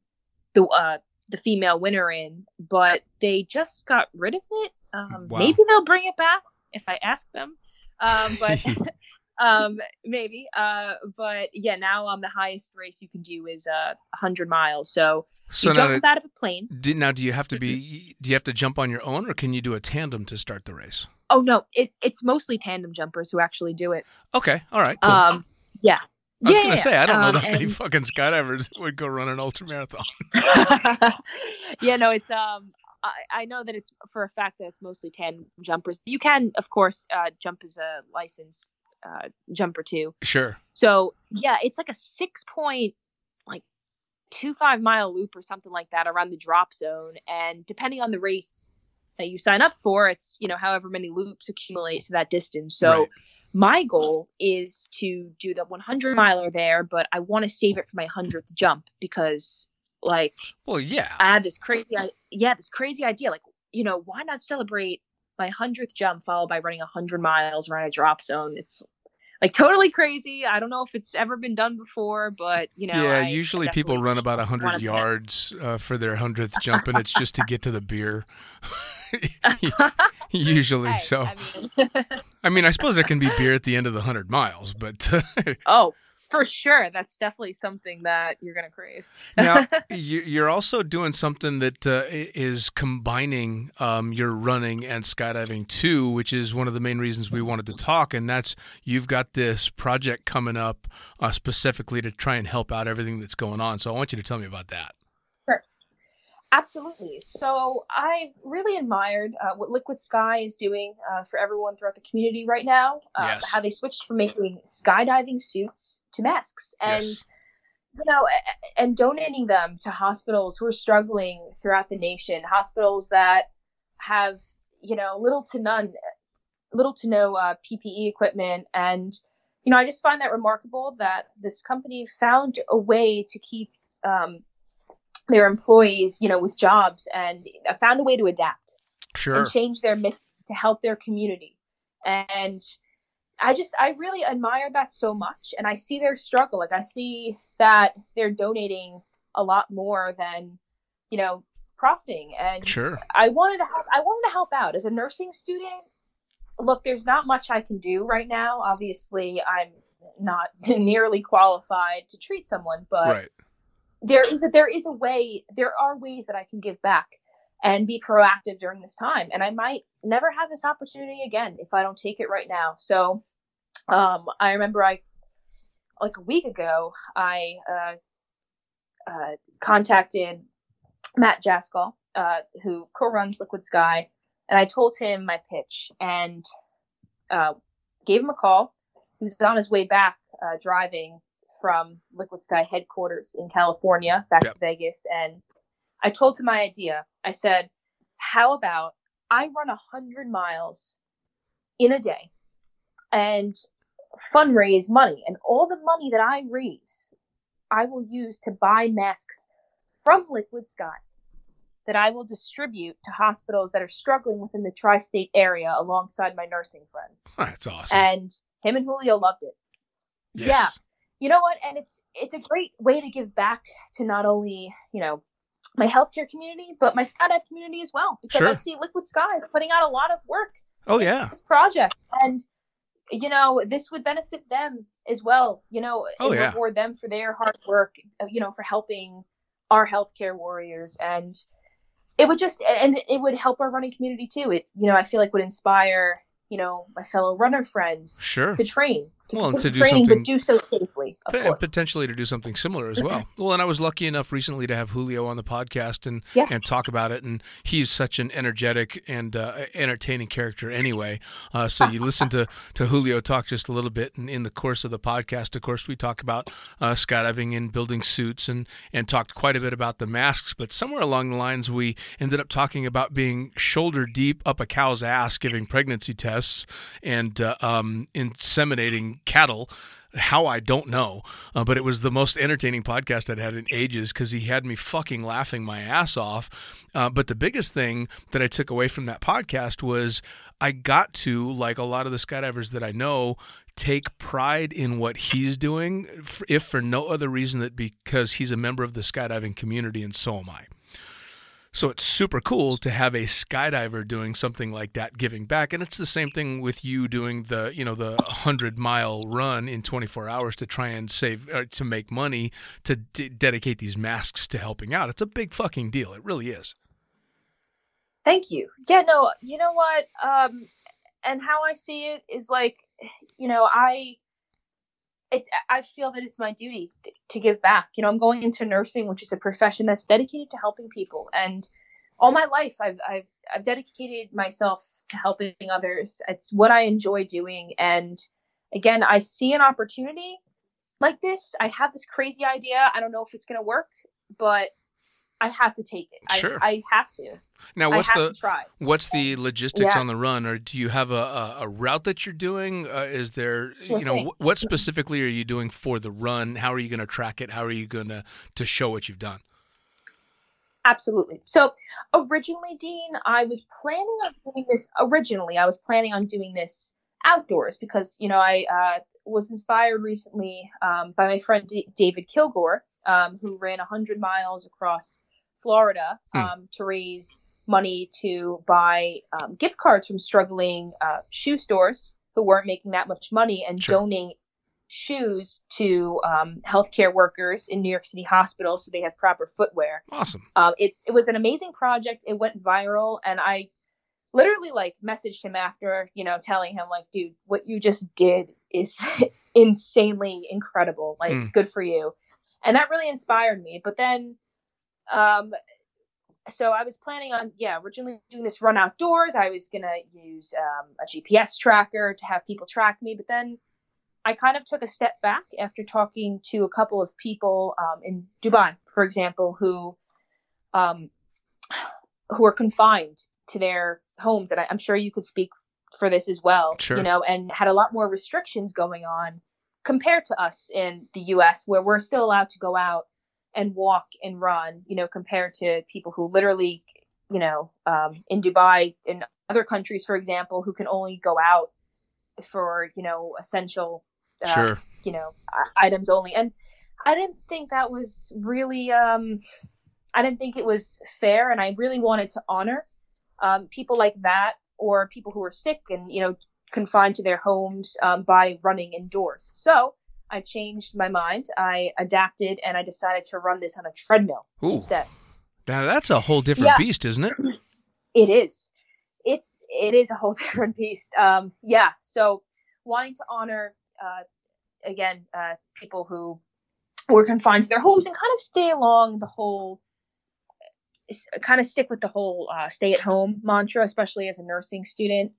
S3: the uh, the female winner in, but they just got rid of it. Um,
S2: Wow.
S3: Maybe they'll bring it back if I ask them. Um, but um, maybe. Uh, but yeah, now um, the highest race you can do is uh, 100 miles. So,
S2: So
S3: you jump out of a plane.
S2: do, now, do you have to be? Do you have to jump on your own, or can you do a tandem to start the race?
S3: Oh no, it, it's mostly tandem jumpers who actually do it.
S2: Okay. All right. Cool.
S3: Um, yeah.
S2: I was
S3: yeah,
S2: gonna say I don't know
S3: um,
S2: that many fucking skydivers would go run an ultra marathon.
S3: yeah, no, it's um I, I know that it's for a fact that it's mostly tandem jumpers. You can, of course, uh, jump as a licensed uh, jumper too.
S2: Sure.
S3: So yeah, it's like a six point like two five mile loop or something like that around the drop zone, and depending on the race that you sign up for, it's you know however many loops accumulate to that distance. So
S2: Right.
S3: my goal is to do the 100 miler there, but I want to save it for my hundredth jump because like
S2: Well, yeah.
S3: I had this crazy, i- yeah, this crazy idea. Like, you know, why not celebrate my hundredth jump followed by running hundred miles around a drop zone? It's like totally crazy. I don't know if it's ever been done before, but you know,
S2: yeah.
S3: I- I
S2: usually people run about hundred yards uh, for their hundredth jump, and it's just to get to the beer. usually, so
S3: I mean,
S2: I mean, I suppose there can be beer at the end of the hundred miles, but
S3: oh, for sure that's definitely something that you're going to crave.
S2: Now you're also doing something that uh, is combining um, your running and skydiving too which is one of the main reasons we wanted to talk and that's you've got this project coming up uh, specifically to try and help out everything that's going on. So i want you to tell me about that
S3: Absolutely. So I've really admired uh, what Liquid Sky is doing uh, for everyone throughout the community right now. Uh, yes. How they switched from making skydiving suits to masks, and yes. you know, and donating them to hospitals who are struggling throughout the nation. Hospitals that have you know little to none, little to no uh, PPE equipment, and you know, I just find that remarkable that this company found a way to keep um, their employees, you know, with jobs and uh, found a way to adapt
S2: sure.
S3: and change their mission to help their community. And I just, I really admire that so much. And I see their struggle. Like, I see that they're donating a lot more than, you know, profiting. And
S2: sure.
S3: I wanted to help, I wanted to help out as a nursing student. Look, there's not much I can do right now. Obviously, I'm not nearly qualified to treat someone, but
S2: right
S3: there is a there is a way there are ways that I can give back and be proactive during this time and I might never have this opportunity again if I don't take it right now. So um, I remember I like a week ago I uh, uh, contacted Matt Jaskol, uh, who co-runs Liquid Sky, and I told him my pitch and uh, gave him a call. He was on his way back uh, driving from Liquid Sky headquarters in California back yep. to Vegas. And I told him my idea. I said, How about I run a 100 miles in a day and fundraise money? And all the money that I raise, I will use to buy masks from Liquid Sky that I will distribute to hospitals that are struggling within the tri state area alongside my nursing friends.
S2: That's awesome.
S3: And him and Julio loved it.
S2: Yes.
S3: You know what? And it's it's a great way to give back to not only you know my healthcare community but my skydive community as well because
S2: sure.
S3: i see liquid sky putting out a lot of work
S2: oh yeah.
S3: this project. And you know this would benefit them as well you know
S2: oh, yeah.
S3: reward them for their hard work uh, you know for helping our healthcare warriors. And it would just and it would help our running community too. It you know i feel like would inspire you know my fellow runner friends
S2: sure.
S3: to train to
S2: well, to do
S3: training,
S2: something,
S3: but do so safely.
S2: and potentially to do something similar as well. well, and I was lucky enough recently to have Julio on the podcast and
S3: yeah.
S2: and talk about it. And he's such an energetic and uh, entertaining character anyway. Uh, so you listen to to Julio talk just a little bit, and in the course of the podcast, of course, we talk about uh, skydiving and building suits, and and talked quite a bit about the masks. But somewhere along the lines, we ended up talking about being shoulder deep up a cow's ass, giving pregnancy tests and uh, um, inseminating cattle. How I don't know, uh, but it was the most entertaining podcast I'd had in ages because he had me fucking laughing my ass off. Uh, but the biggest thing that I took away from that podcast was I got to, like a lot of the skydivers that I know, take pride in what he's doing, if for no other reason that because he's a member of the skydiving community and so am I. So it's super cool to have a skydiver doing something like that, giving back. And it's the same thing with you doing the, you know, the 100 mile run in 24 hours to try and save, uh, to make money to d- dedicate these masks to helping out. It's a big fucking deal. It really is.
S3: Thank you. Yeah, no, you know what? Um, and how I see it is like, you know, I it's I feel that it's my duty to, to give back. You know, I'm going into nursing, which is a profession that's dedicated to helping people, and all my life I've I've I've dedicated myself to helping others. It's what I enjoy doing, and again, I see an opportunity like this. I have this crazy idea. I don't know if it's going to work, but I have to take it.
S2: Sure.
S3: I, I have to.
S2: Now, what's the what's the logistics yeah. on the run, or do you have a, a, a route that you're doing? Uh, is there, sure you know, thing. what specifically are you doing for the run? How are you going to track it? How are you going to to show what you've done?
S3: Absolutely. So originally, Dean, I was planning on doing this. Originally, I was planning on doing this outdoors because you know I uh, was inspired recently um, by my friend D- David Kilgore, um, who ran 100 miles across Florida hmm. um, to raise money to buy um, gift cards from struggling uh, shoe stores who weren't making that much money and
S2: sure.
S3: donate shoes to um, healthcare workers in New York City hospitals so they have proper footwear.
S2: Awesome.
S3: Um, it's it was an amazing project. It went viral, and I literally like messaged him after, you know, telling him like, dude, what you just did is insanely incredible. Like,
S2: Mm.
S3: good for you. And that really inspired me. But then, um, so I was planning on, yeah, originally doing this run outdoors. I was gonna use um, a GPS tracker to have people track me, but then I kind of took a step back after talking to a couple of people um, in Dubai, for example, who um, who are confined to their homes, and I, I'm sure you could speak for this as well.
S2: Sure.
S3: You know, and had a lot more restrictions going on compared to us in the U.S., where we're still allowed to go out and walk and run. You know, compared to people who literally, you know, um, in Dubai in other countries, for example, who can only go out for you know essential uh,
S2: Sure.
S3: you know items only and i didn't think that was really um i didn't think it was fair and i really wanted to honor um, people like that or people who are sick and you know confined to their homes um, by running indoors so i changed my mind i adapted and i decided to run this on a treadmill
S2: Ooh.
S3: instead
S2: Now that's a whole different
S3: Yeah.
S2: beast, isn't it?
S3: it is it's it is a whole different beast um yeah so wanting to honor uh again uh people who were confined to their homes and kind of stay along the whole kind of stick with the whole uh, stay at home mantra especially as a nursing student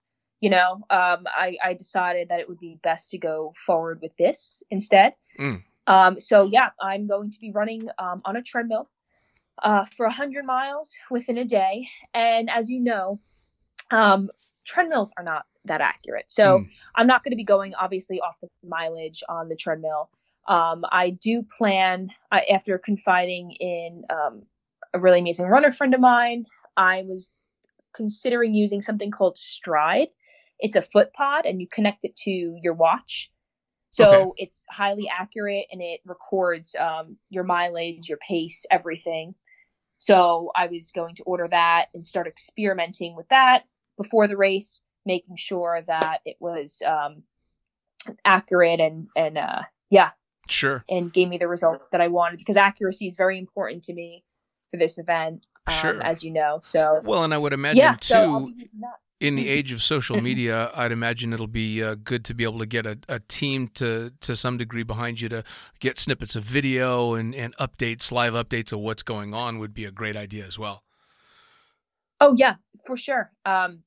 S3: you know um i i decided that it would be best to go forward with this instead
S2: Mm.
S3: um so yeah i'm going to be running um on a treadmill uh, for 100 miles within a day. And as you know, um, treadmills are not that accurate. So
S2: Mm.
S3: I'm not going to be going obviously off the mileage on the treadmill. Um, I do plan I, after confiding in um, a really amazing runner friend of mine. I was considering using something called Stryd. It's a foot pod, and you connect it to your watch. So
S2: Okay.
S3: it's highly accurate and it records um, your mileage, your pace, everything. So I was going to order that and start experimenting with that before the race, making sure that it was um, accurate and and uh, yeah,
S2: Sure.
S3: and gave me the results that I wanted because accuracy is very important to me for this event, um,
S2: Sure.
S3: as you know. So
S2: Well, and I would imagine
S3: yeah,
S2: too,
S3: so I'll be using that.
S2: in the age of social media, I'd imagine it'll be uh, good to be able to get a, a team to to some degree behind you to get snippets of video and, and updates, live updates of what's going on would be a great idea as well.
S3: Oh yeah, for sure. Um,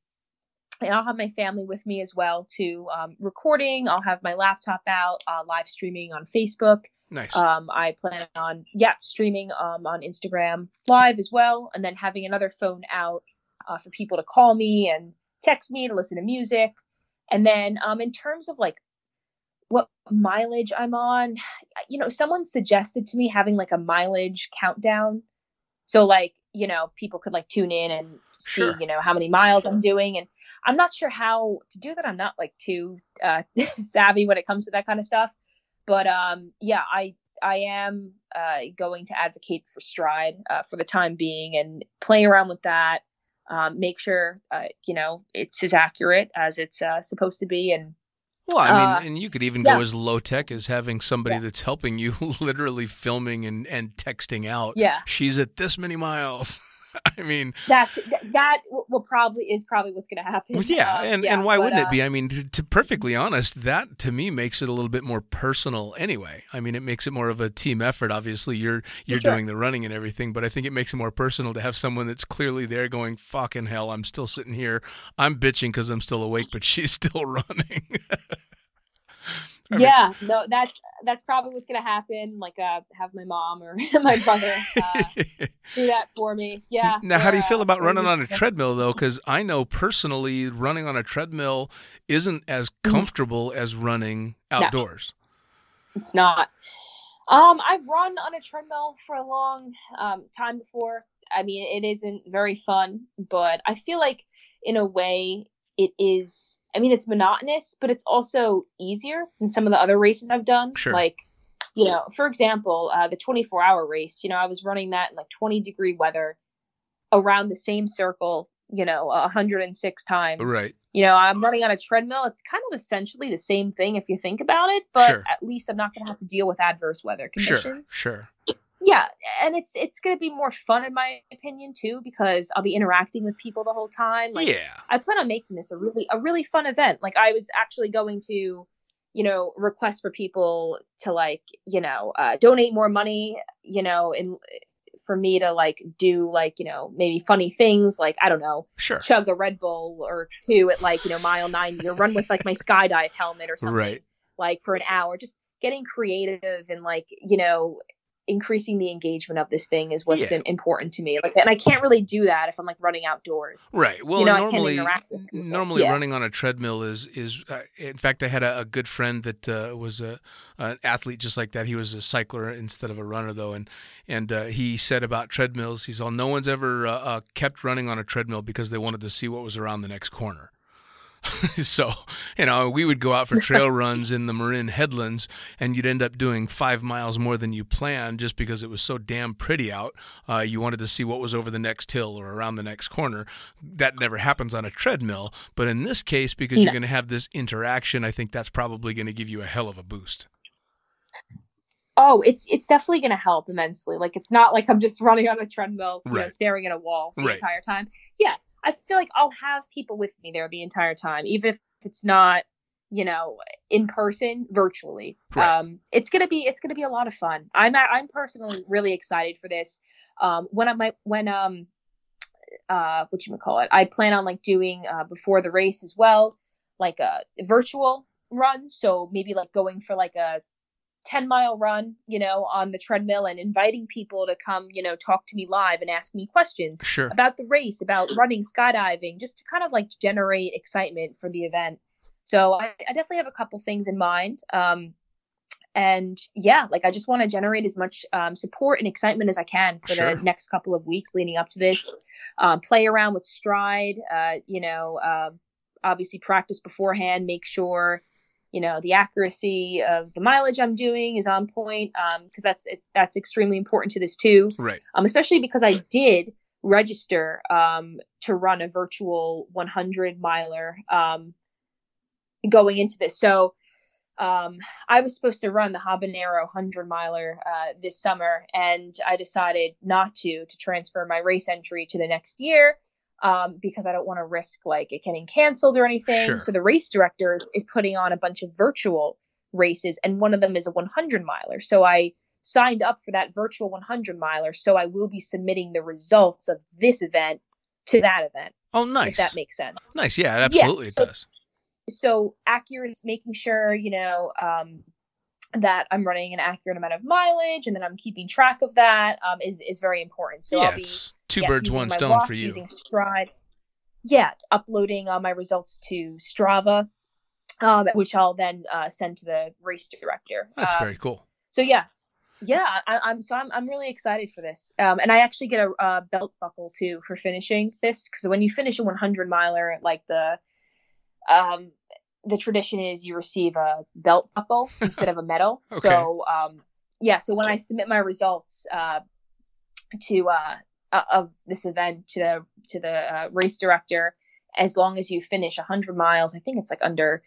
S3: and I'll have my family with me as well to um, recording. I'll have my laptop out, uh, live streaming on Facebook.
S2: Nice.
S3: Um, I plan on yeah streaming um, on Instagram live as well, and then having another phone out uh, for people to call me and text me to listen to music. And then um, in terms of like what mileage I'm on, you know, someone suggested to me having like a mileage countdown. So like, you know, people could like tune in and see,
S2: Sure.
S3: you know, how many miles I'm doing. And I'm not sure how to do that. I'm not like too uh, savvy when it comes to that kind of stuff. But um, yeah, I I am uh, going to advocate for Stryd uh, for the time being and play around with that. Um, make sure uh, you know it's as accurate as it's uh, supposed to be, and
S2: well, I mean,
S3: uh,
S2: and you could even
S3: yeah.
S2: go as low tech as having somebody
S3: Yeah.
S2: that's helping you, literally filming and, and texting out.
S3: yeah,
S2: She's at this many miles. I mean,
S3: that that will probably is probably what's going to happen.
S2: Yeah,
S3: Um,
S2: and,
S3: yeah,
S2: and why
S3: but,
S2: wouldn't
S3: uh,
S2: it be? I mean, to, to perfectly honest, that to me makes it a little bit more personal. Anyway, I mean, it makes it more of a team effort. Obviously, you're you're
S3: sure.
S2: doing the running and everything, but I think it makes it more personal to have someone that's clearly there going, "Fucking hell, I'm still sitting here. I'm bitching because I'm still awake, but she's still running."
S3: Yeah, no, that's that's probably what's going to happen. Like, uh, have my mom or my brother uh, do that for me. Yeah.
S2: Now, how do you feel
S3: uh,
S2: about
S3: or
S2: running on a treadmill though? Because I know personally, running on a treadmill isn't as
S3: Mhm.
S2: comfortable as running outdoors.
S3: It's not. Um, I've run on a treadmill for a long um, time before. I mean, it isn't very fun, but I feel like in a way it is. I mean, it's monotonous, but it's also easier than some of the other races I've done.
S2: Sure.
S3: Like, you know, for example, uh, the 24 hour race, you know, I was running that in like 20 degree weather around the same circle, you know, 106 times
S2: Right.
S3: you know, I'm running on a treadmill. It's kind of essentially the same thing if you think about it, but
S2: Sure.
S3: at least I'm not going to have to deal with adverse weather
S2: Sure,
S3: conditions.
S2: sure.
S3: Yeah, and it's it's going to be more fun in my opinion too because I'll be interacting with people the whole time. Like
S2: yeah.
S3: I plan on making this a really a really fun event. Like I was actually going to, you know, request for people to like, you know, uh, donate more money, you know, and for me to like do like, you know, maybe funny things like I don't know,
S2: Sure.
S3: chug a Red Bull or two at like, you know, mile 90 or run with like my skydive helmet or something
S2: Right.
S3: like for an hour. Just getting creative and like, you know, increasing the engagement of this thing is what's
S2: Yeah.
S3: important to me. Like and I can't really do that if I'm like running outdoors.
S2: Right. Well,
S3: you know,
S2: normally,
S3: interact with people.
S2: normally
S3: Yeah.
S2: running on a treadmill is is. Uh, in fact, I had a, a good friend that uh, was a an athlete just like that. He was a cycler instead of a runner, though, and and uh, he said about treadmills. He's all no one's ever uh, uh, kept running on a treadmill because they wanted to see what was around the next corner. so, you know, we would go out for trail runs in the Marin headlands, and you'd end up doing five miles more than you planned just because it was so damn pretty out. Uh, you wanted to see what was over the next hill or around the next corner. That never happens on a treadmill, but in this case, because you're going to have this interaction, I think that's probably going to give you a hell of a boost.
S3: Oh, it's it's definitely going to help immensely. Like it's not like I'm just running on a treadmill, you know, staring at a wall the
S2: Right.
S3: entire time. Yeah, I feel like I'll have people with me there the entire time, even if it's not, you know, in person, virtually.
S2: Right.
S3: Um, it's gonna be it's gonna be a lot of fun. I'm I'm personally really excited for this. Um, when I might when um uh what you call it, I plan on like doing uh before the race as well, like a virtual run. So maybe like going for like a 10 mile run, you know, on the treadmill and inviting people to come, you know, talk to me live and ask me questions
S2: Sure.
S3: about the race, about running, skydiving, just to kind of like generate excitement for the event. So I, I definitely have a couple things in mind. Um, and yeah, like I just want to generate as much um, support and excitement as I can for
S2: Sure.
S3: the next couple of weeks leading up to this. Um, play around with Stryd, uh, you know, um obviously practice beforehand, make sure you know the accuracy of the mileage I'm doing is on point because that's it's, that's extremely important to this too
S2: Right.
S3: um, especially because I did register um, to run a virtual 100 miler um, going into this. So um, I was supposed to run the Habanero 100 miler uh, this summer, and I decided not to to transfer my race entry to the next year um, because I don't want to risk like it getting canceled or anything.
S2: Sure.
S3: So the race director is putting on a bunch of virtual races, and one of them is a 100 miler. So I signed up for that virtual 100 miler, so I will be submitting the results of this event to that event.
S2: Oh, nice.
S3: If that makes sense.
S2: nice. Yeah, absolutely
S3: so-
S2: it does.
S3: So accurate, making sure you know um, that I'm running an accurate amount of mileage, and then I'm keeping track of that um, is is very important. So
S2: yeah,
S3: I'll be
S2: it's two
S3: yeah,
S2: birds, one stone
S3: watch,
S2: for you.
S3: Using Stryd. Yeah, uploading uh, my results to Strava, um, which I'll then uh, send to the race director.
S2: That's
S3: Um,
S2: very cool.
S3: so yeah, yeah, I, I'm so I'm I'm really excited for this. Um, and I actually get a, a belt buckle too for finishing this because when you finish a 100 miler, like the um the tradition is you receive a belt buckle instead of a medal.
S2: Okay.
S3: So um yeah, so when I submit my results uh to uh, of this event to the to the uh, race director, as long as you finish 100 miles, I think it's like under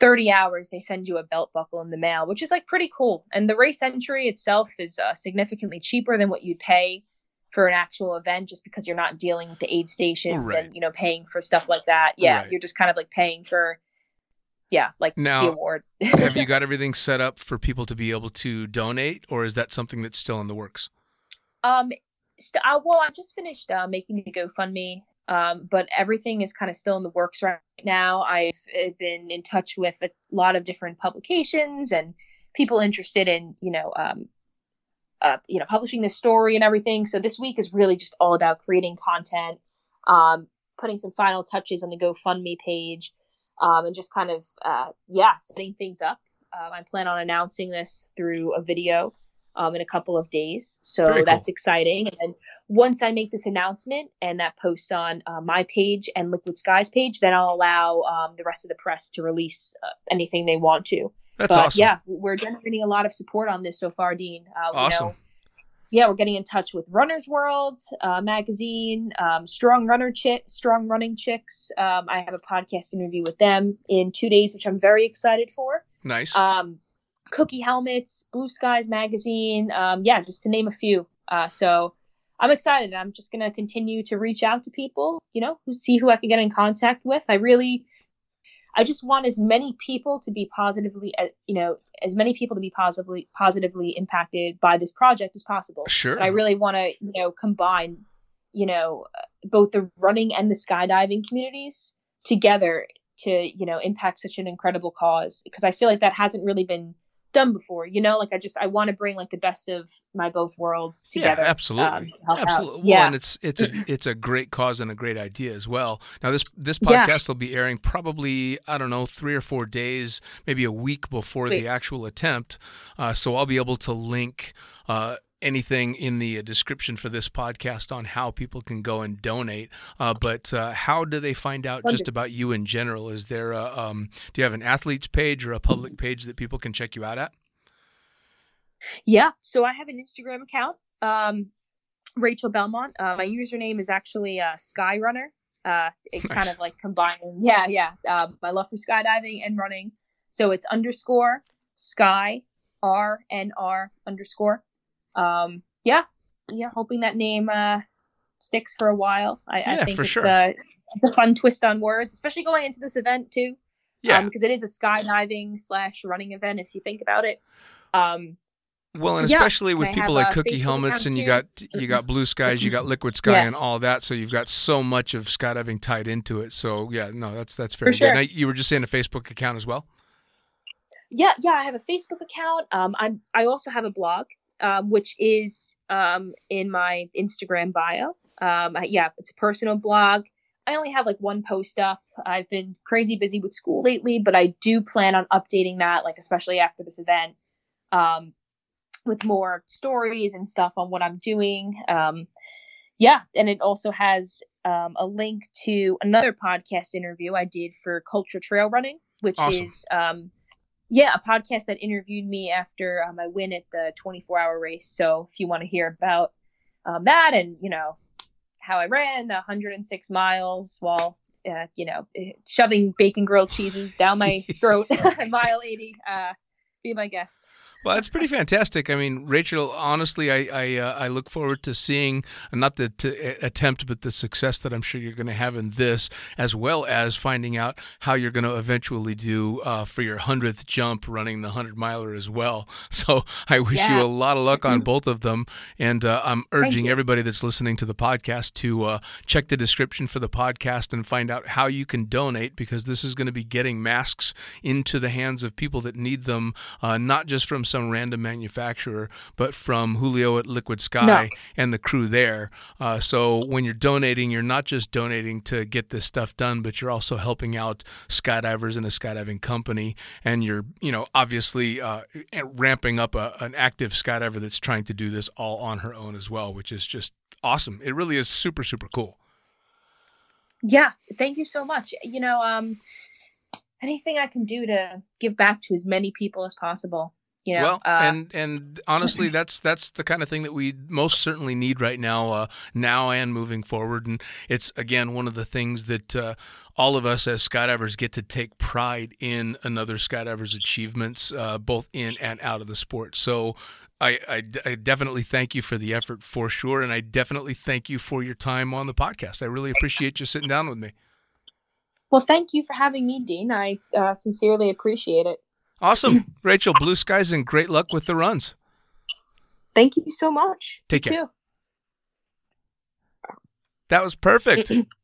S3: 30 hours they send you a belt buckle in the mail which is like pretty cool and the race entry itself is uh, significantly cheaper than what you'd pay for an actual event just because you're not dealing with the aid stations
S2: Right.
S3: and you know paying for stuff like that yeah
S2: Right.
S3: you're just kind of like paying for yeah like
S2: Now,
S3: the award
S2: Have you got everything set up for people to be able to donate, or is that something that's still in the works?
S3: Um, st- uh, well, I just finished uh, making the GoFundMe, um, but everything is kind of still in the works right now. I've uh, been in touch with a lot of different publications and people interested in, you know, um, uh, you know, publishing this story and everything. So this week is really just all about creating content, um, putting some final touches on the GoFundMe page, um, and just kind of, uh, yeah, setting things up. Um, I plan on announcing this through a video um, in a couple of days. So
S2: Very cool.
S3: that's exciting. And once I make this announcement and that posts on uh, my page and Liquid Sky's page, then I'll allow um, the rest of the press to release uh, anything they want to.
S2: That's
S3: but
S2: awesome.
S3: yeah, we're generating a lot of support on this so far, Dean. Uh,
S2: Awesome.
S3: You know, yeah, we're getting in touch with Runner's World uh, magazine, um, Strong Runner Chick, Strong Running Chicks. Um, I have a podcast interview with them in two days, which I'm very excited for.
S2: Nice.
S3: Um, Cookie Helmets, Blue Skies magazine. Um, yeah, just to name a few. Uh, so I'm excited. I'm just gonna continue to reach out to people, you know, see who I can get in contact with. I really I just want as many people to be positively, uh, you know, as many people to be positively positively impacted by this project as possible.
S2: Sure.
S3: And I really want to, you know, combine, you know, both the running and the skydiving communities together to, you know, impact such an incredible cause because I feel like that hasn't really been done before. You know, like I just I want to bring like the best of my both worlds together.
S2: Yeah, absolutely,
S3: um,
S2: absolutely. Well,
S3: yeah.
S2: and it's it's a it's a great cause and a great idea as well. Now this this podcast
S3: Yeah.
S2: will be airing probably I don't know three or four days, maybe a week before the actual attempt. Uh, so I'll be able to link. Uh, anything in the uh, description for this podcast on how people can go and donate uh, but uh, how do they find out just about you in general is there a, um, do you have an athletes page or a public page that people can check you out at
S3: Yeah. So I have an Instagram account, um, Rachel Belmont. Uh, my username is actually uh, Skyrunner. Uh, it kind of like combining, yeah, yeah. Um, my love for skydiving and running. So it's underscore Sky R N R underscore. Um, yeah, yeah. Hoping that name uh, sticks for a while. I, I
S2: Yeah,
S3: think
S2: for
S3: it's,
S2: sure.
S3: uh, it's a fun twist on words, especially going into this event too
S2: yeah
S3: because it is a skydiving slash running event if you think about it. Um,
S2: Well, and
S3: Yeah,
S2: especially with
S3: and
S2: people like
S3: a
S2: Cookie
S3: Facebook
S2: helmets, and you got you got Blue Skies, you got Liquid Sky,
S3: Yeah.
S2: and all that. So you've got so much of skydiving tied into it. So yeah, no, that's that's very
S3: For sure.
S2: you were just saying a Facebook account as well.
S3: yeah yeah i have a facebook account um i'm i also have a blog um which is um in my instagram bio. Um I- yeah it's a personal blog. I only have like one post up. I've been crazy busy with school lately but i do plan on updating that like especially after this event um with more stories and stuff on what i'm doing. Um yeah and it also has um, a link to another podcast interview i did for culture trail running which
S2: Awesome.
S3: is um yeah, a podcast that interviewed me after uh, my win at the 24 hour race. So if you want to hear about um, that and, you know, how I ran 106 miles while, uh, you know, eh, shoving bacon grilled cheeses down my throat at mile 80, uh, be my guest.
S2: Well, that's pretty fantastic. I mean, Rachel, honestly, I I, uh, I look forward to seeing not the t- attempt, but the success that I'm sure you're going to have in this, as well as finding out how you're going to eventually do uh, for your hundredth jump, running the hundred miler as well. So I wish you a lot of luck on both of them, and uh, I'm urging everybody that's listening to the podcast to uh, check the description for the podcast and find out how you can donate because this is going to be getting masks into the hands of people that need them, uh, not just from some random manufacturer, but from Julio at Liquid Sky
S3: No.
S2: and the crew there. Uh, so when you're donating, you're not just donating to get this stuff done, but you're also helping out skydivers in a skydiving company, and you're, you know, obviously uh, ramping up a, an active skydiver that's trying to do this all on her own as well, which is just awesome. It really is super, super cool.
S3: Yeah, thank you so much. You know, um, anything I can do to give back to as many people as possible. You know,
S2: well,
S3: uh,
S2: and and honestly, that's that's the kind of thing that we most certainly need right now, uh, now and moving forward. And it's again one of the things that uh, all of us as skydivers get to take pride in another skydiver's achievements, uh, both in and out of the sport. So. I, I, I definitely thank you for the effort for sure, and I definitely thank you for your time on the podcast. I really appreciate you sitting down with me.
S3: Well, thank you for having me, Dean. I uh, sincerely appreciate it.
S2: Awesome, Rachel. Blue skies and great luck with the runs.
S3: Thank you so much.
S2: Take
S3: You
S2: care.
S3: too.
S2: That was perfect.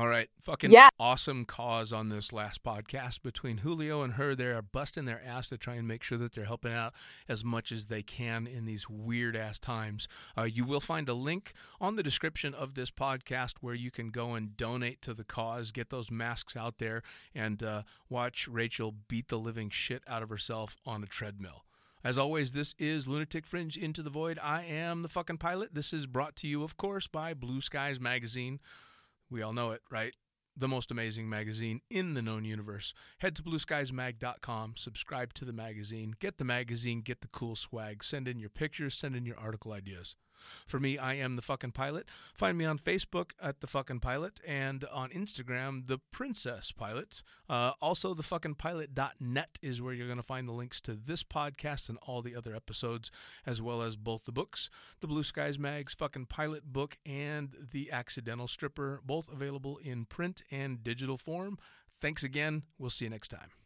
S2: All right. Fucking
S3: Yeah.
S2: awesome cause on this last podcast between Julio and her. They are busting their ass to try and make sure that they're helping out as much as they can in these weird ass times. Uh, you will find a link on the description of this podcast where you can go and donate to the cause, get those masks out there, and uh, watch Rachel beat the living shit out of herself on a treadmill. As always, this is Lunatic Fringe Into the Void. I am the fucking pilot. This is brought to you, of course, by Blue Skies Magazine. We all know it, right? the most amazing magazine in the known universe. Head to blueskiesmag.com, subscribe to the magazine, get the magazine, get the cool swag, send in your pictures, send in your article ideas. For me, I am the fucking pilot. Find me on Facebook at the fucking pilot and on Instagram, the princess pilot. Uh, also, the fucking pilot.net is where you're going to find the links to this podcast and all the other episodes, as well as both the books, the Blue Skies Mag's fucking pilot book and the Accidental Stripper, both available in print and digital form. Thanks again. We'll see you next time.